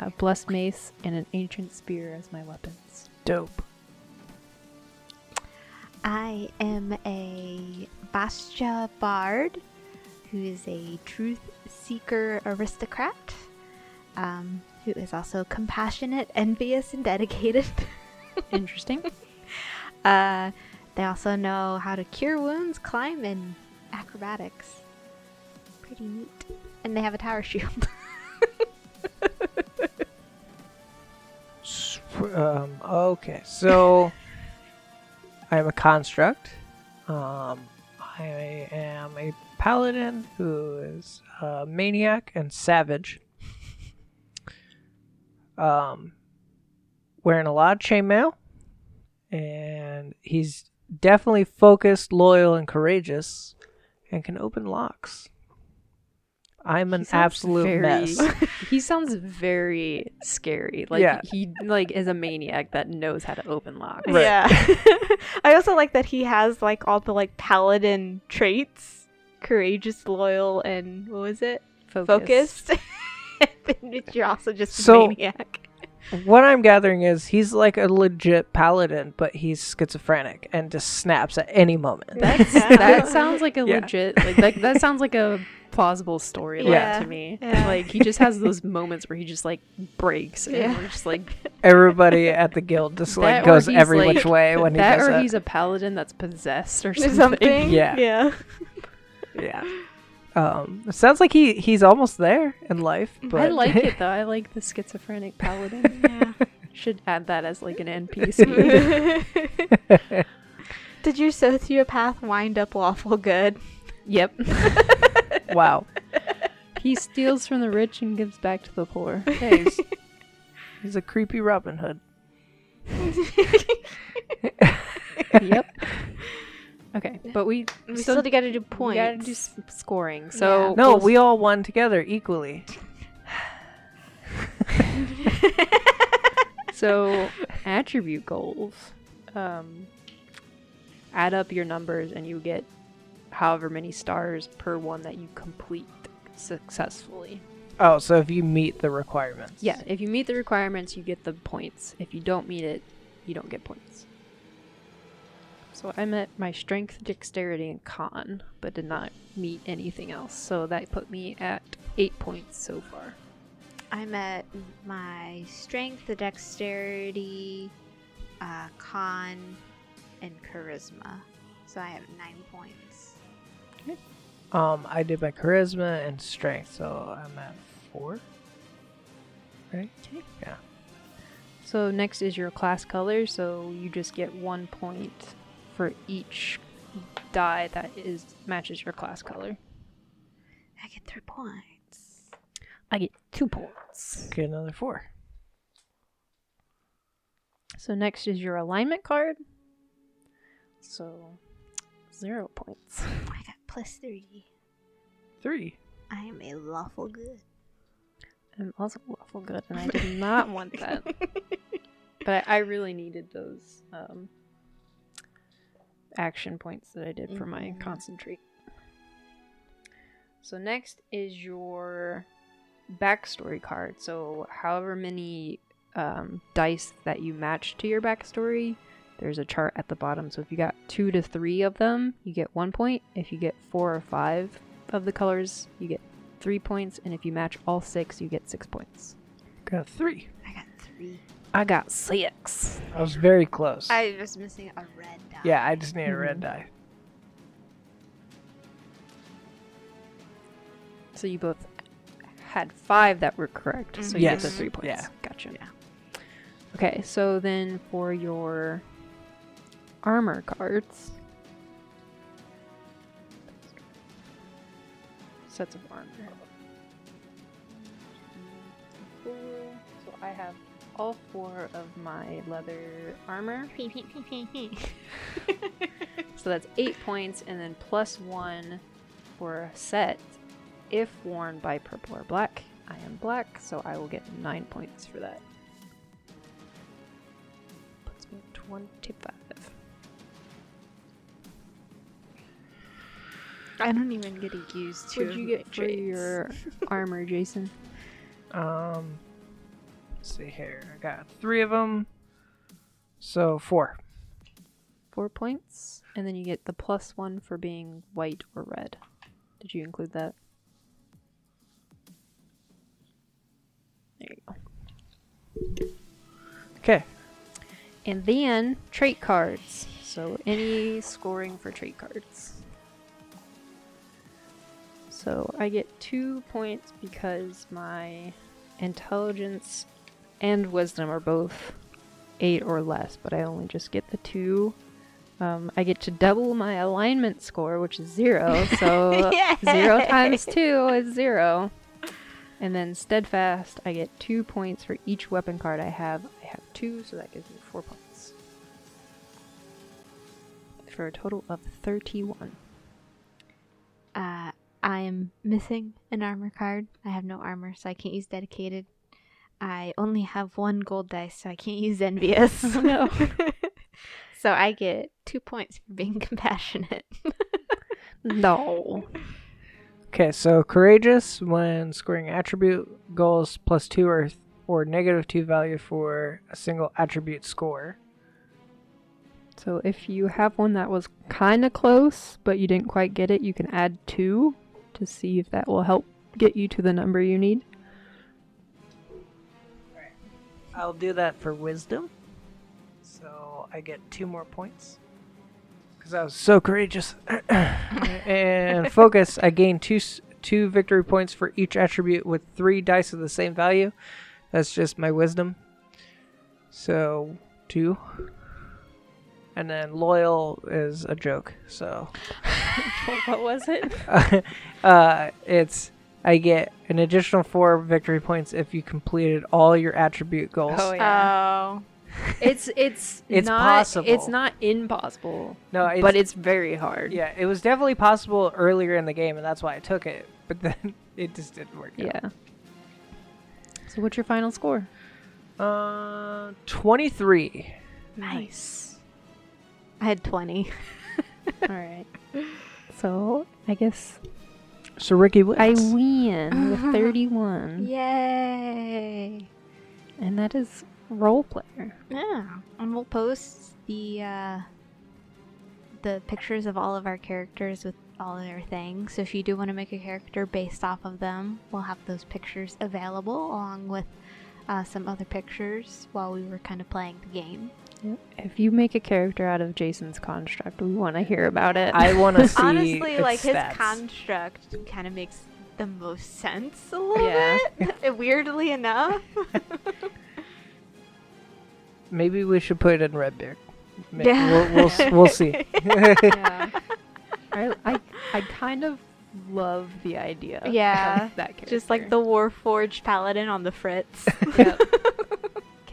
a blessed mace, and an ancient spear as my weapons. Dope. I am a Bastia Bard, who is a truth seeker aristocrat, um, who is also compassionate, envious, and dedicated. Interesting. uh, they also know how to cure wounds, climb, and acrobatics. Pretty neat. And they have a tower shield. Um, okay, so I am a construct. Um, I am a paladin who is a maniac and savage. Um, wearing a lot of chainmail, and he's definitely focused, loyal, and courageous, and can open locks. I'm an absolute very- mess. he sounds very scary. Like Yeah. he like is a maniac that knows how to open locks. Right. Yeah. I also like that he has like all the like paladin traits. Courageous, loyal, and what was it? Focused. and then you're also just a So- maniac. What I'm gathering is he's like a legit paladin, but he's schizophrenic and just snaps at any moment. That's that sounds like a Yeah. legit like that, that sounds like a plausible storyline Yeah. to me. Yeah. Like he just has those moments where he just like breaks and Yeah. we're just like Everybody at the guild just like That goes every like, which way when he that does or that. he's a paladin that's possessed or Or something. something. Yeah. Yeah. Yeah. Um, it sounds like he he's almost there in life, but I like it though. I like the schizophrenic paladin. Yeah. Should add that as like an NPC. Did your sociopath wind up lawful good? yep. wow. He steals from the rich and gives back to the poor. Hey, he's, he's a creepy Robin Hood. yep. Okay, but we We still still, gotta do we points. gotta do s- scoring. So No, we'll we all won together equally. So, attribute goals. Um, add up your numbers and you get however many stars per one that you complete successfully. Oh, so if you meet the requirements. Yeah, if you meet the requirements, you get the points. If you don't meet it, you don't get points. So I met my strength, dexterity, and con, but did not meet anything else. So that put me at eight points so far. I met my strength, the dexterity, uh, con, and charisma. So I have nine points. Okay. Um, I did my charisma and strength, so I'm at four. Right? Yeah. So next is your class color. So you just get one point for each die that is matches your class color. I get three points. I get two points. Get another four. So next is your alignment card. So zero points. I got plus three. Three. I am a lawful good. I'm also lawful good, and I did not want that. But I, I really needed those um, action points that I did for my Mhm. concentrate. So next is your backstory card. So however many um, dice that you match to your backstory, there's a chart at the bottom. So if you got two to three of them, you get one point. If you get four or five of the colors, you get three points. And if you match all six, you get six points. Got three. I got three. I got six. I was very close. I was missing a red dot. yeah, I just need a red Mhm. die. So you both had five that were correct, so you get the Yes. three points. Yeah. Gotcha. Yeah. Okay, so then for your armor cards, sets of armor. So I have all four of my leather armor. So that's eight points, and then plus one for a set if worn by purple or black. I am black, so I will get nine points for that. Puts me at 25. I don't even get to use two. What'd you get for your armor, Jason? Um, let's see here. I got three of them. So four. Four points, and then you get the plus one for being white or red. Did you include that? There you go. Okay. And then trait cards. So any scoring for trait cards. So I get two points because my intelligence and wisdom are both eight or less, but I only just get the two. Um, I get to double my alignment score, which is zero. So zero times two is zero. And then steadfast, I get two points for each weapon card I have. I have two, so that gives me four points. For a total of 31. Uh, I am missing an armor card. I have no armor, so I can't use dedicated. I only have one gold dice, so I can't use envious. no. so I get two points for being compassionate. No. Okay, so courageous when scoring attribute goals plus two or or negative two value for a single attribute score. So if you have one that was kind of close, but you didn't quite get it, you can add two to see if that will help get you to the number you need. I'll do that for wisdom. So I get two more points. Because I was so courageous. and focus, I gain two, two victory points for each attribute with three dice of the same value. That's just my wisdom. So two. And then loyal is a joke. So what was it? uh, it's I get an additional four victory points if you completed all your attribute goals. Oh. yeah, It's it's It's not possible. it's not impossible, no, it's, but it's very hard. yeah, it was definitely possible earlier in the game, and that's why I took it. But then it just didn't work. out. Yeah. So what's your final score? Uh, twenty-three. Nice. I had 20. All right. So I guess So Ricky wins. I win with 31, Yay! and that is Roll Player. Yeah, and we'll post the uh, the pictures of all of our characters with all of their things. So if you do want to make a character based off of them, we'll have those pictures available along with uh, some other pictures while we were kind of playing the game. If you make a character out of Jason's construct, we want to hear about it. I want to see. Honestly, its like his construct kind of makes the most sense a little Yeah. bit. Weirdly enough. Maybe we should put it in Redbeard. May- Yeah. We'll, we'll, we'll see. yeah. I, I I kind of love the idea. Yeah, of that character. Just like the Warforged paladin on the Fritz. Yep.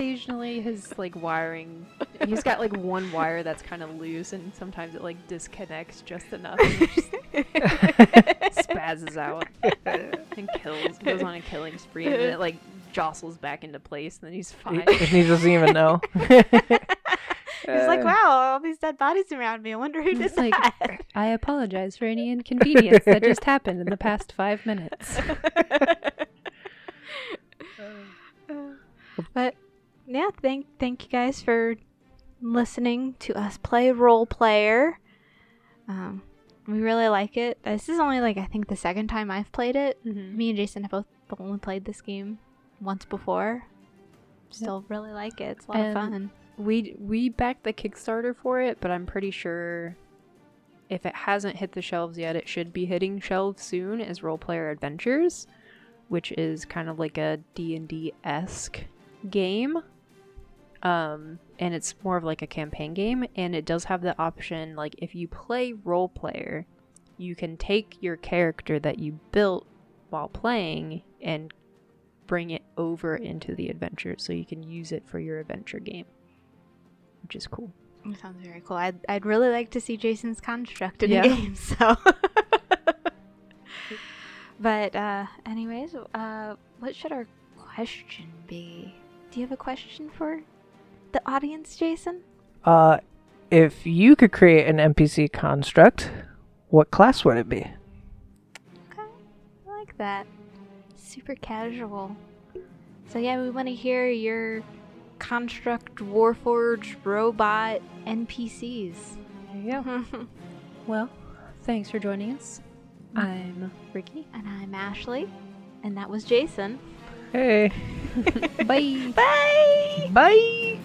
Occasionally, his like wiring, he's got like one wire that's kind of loose, and sometimes it like disconnects just enough and just spazzes out and kills, goes on a killing spree, and then it like jostles back into place, and then he's fine. and he doesn't even know. He's like, Uh, wow, all these dead bodies around me. I wonder who did It's like, that. I apologize for any inconvenience that just happened in the past five minutes. but yeah, thank thank you guys for listening to us play Roll Player. Um, we really like it. This is only like I think the second time I've played it. Mhm. Me and Jason have both only played this game once before. Still really like it. It's a lot And- of fun. We we backed the Kickstarter for it, but I'm pretty sure if it hasn't hit the shelves yet, it should be hitting shelves soon as Roll Player Adventures. which is kind of like a D&D esque game. Um, and it's more of like a campaign game, and it does have the option like if you play Roll Player, you can take your character that you built while playing and bring it over into the adventure, so you can use it for your adventure game, which is cool. That sounds very cool. I'd, I'd really like to see Jason's construct in Yeah. a game, so. but, uh, anyways, uh, what should our question be? Do you have a question for the audience, Jason? Uh, if you could create an NPC construct, what class would it be? Okay, I like that. Super casual. So, yeah, we want to hear your construct, Warforged, robot, NPCs. There you go. Well, thanks for joining us. I'm Ricky. and I'm Ashley, and that was Jason. Hey. Bye. Bye! Bye.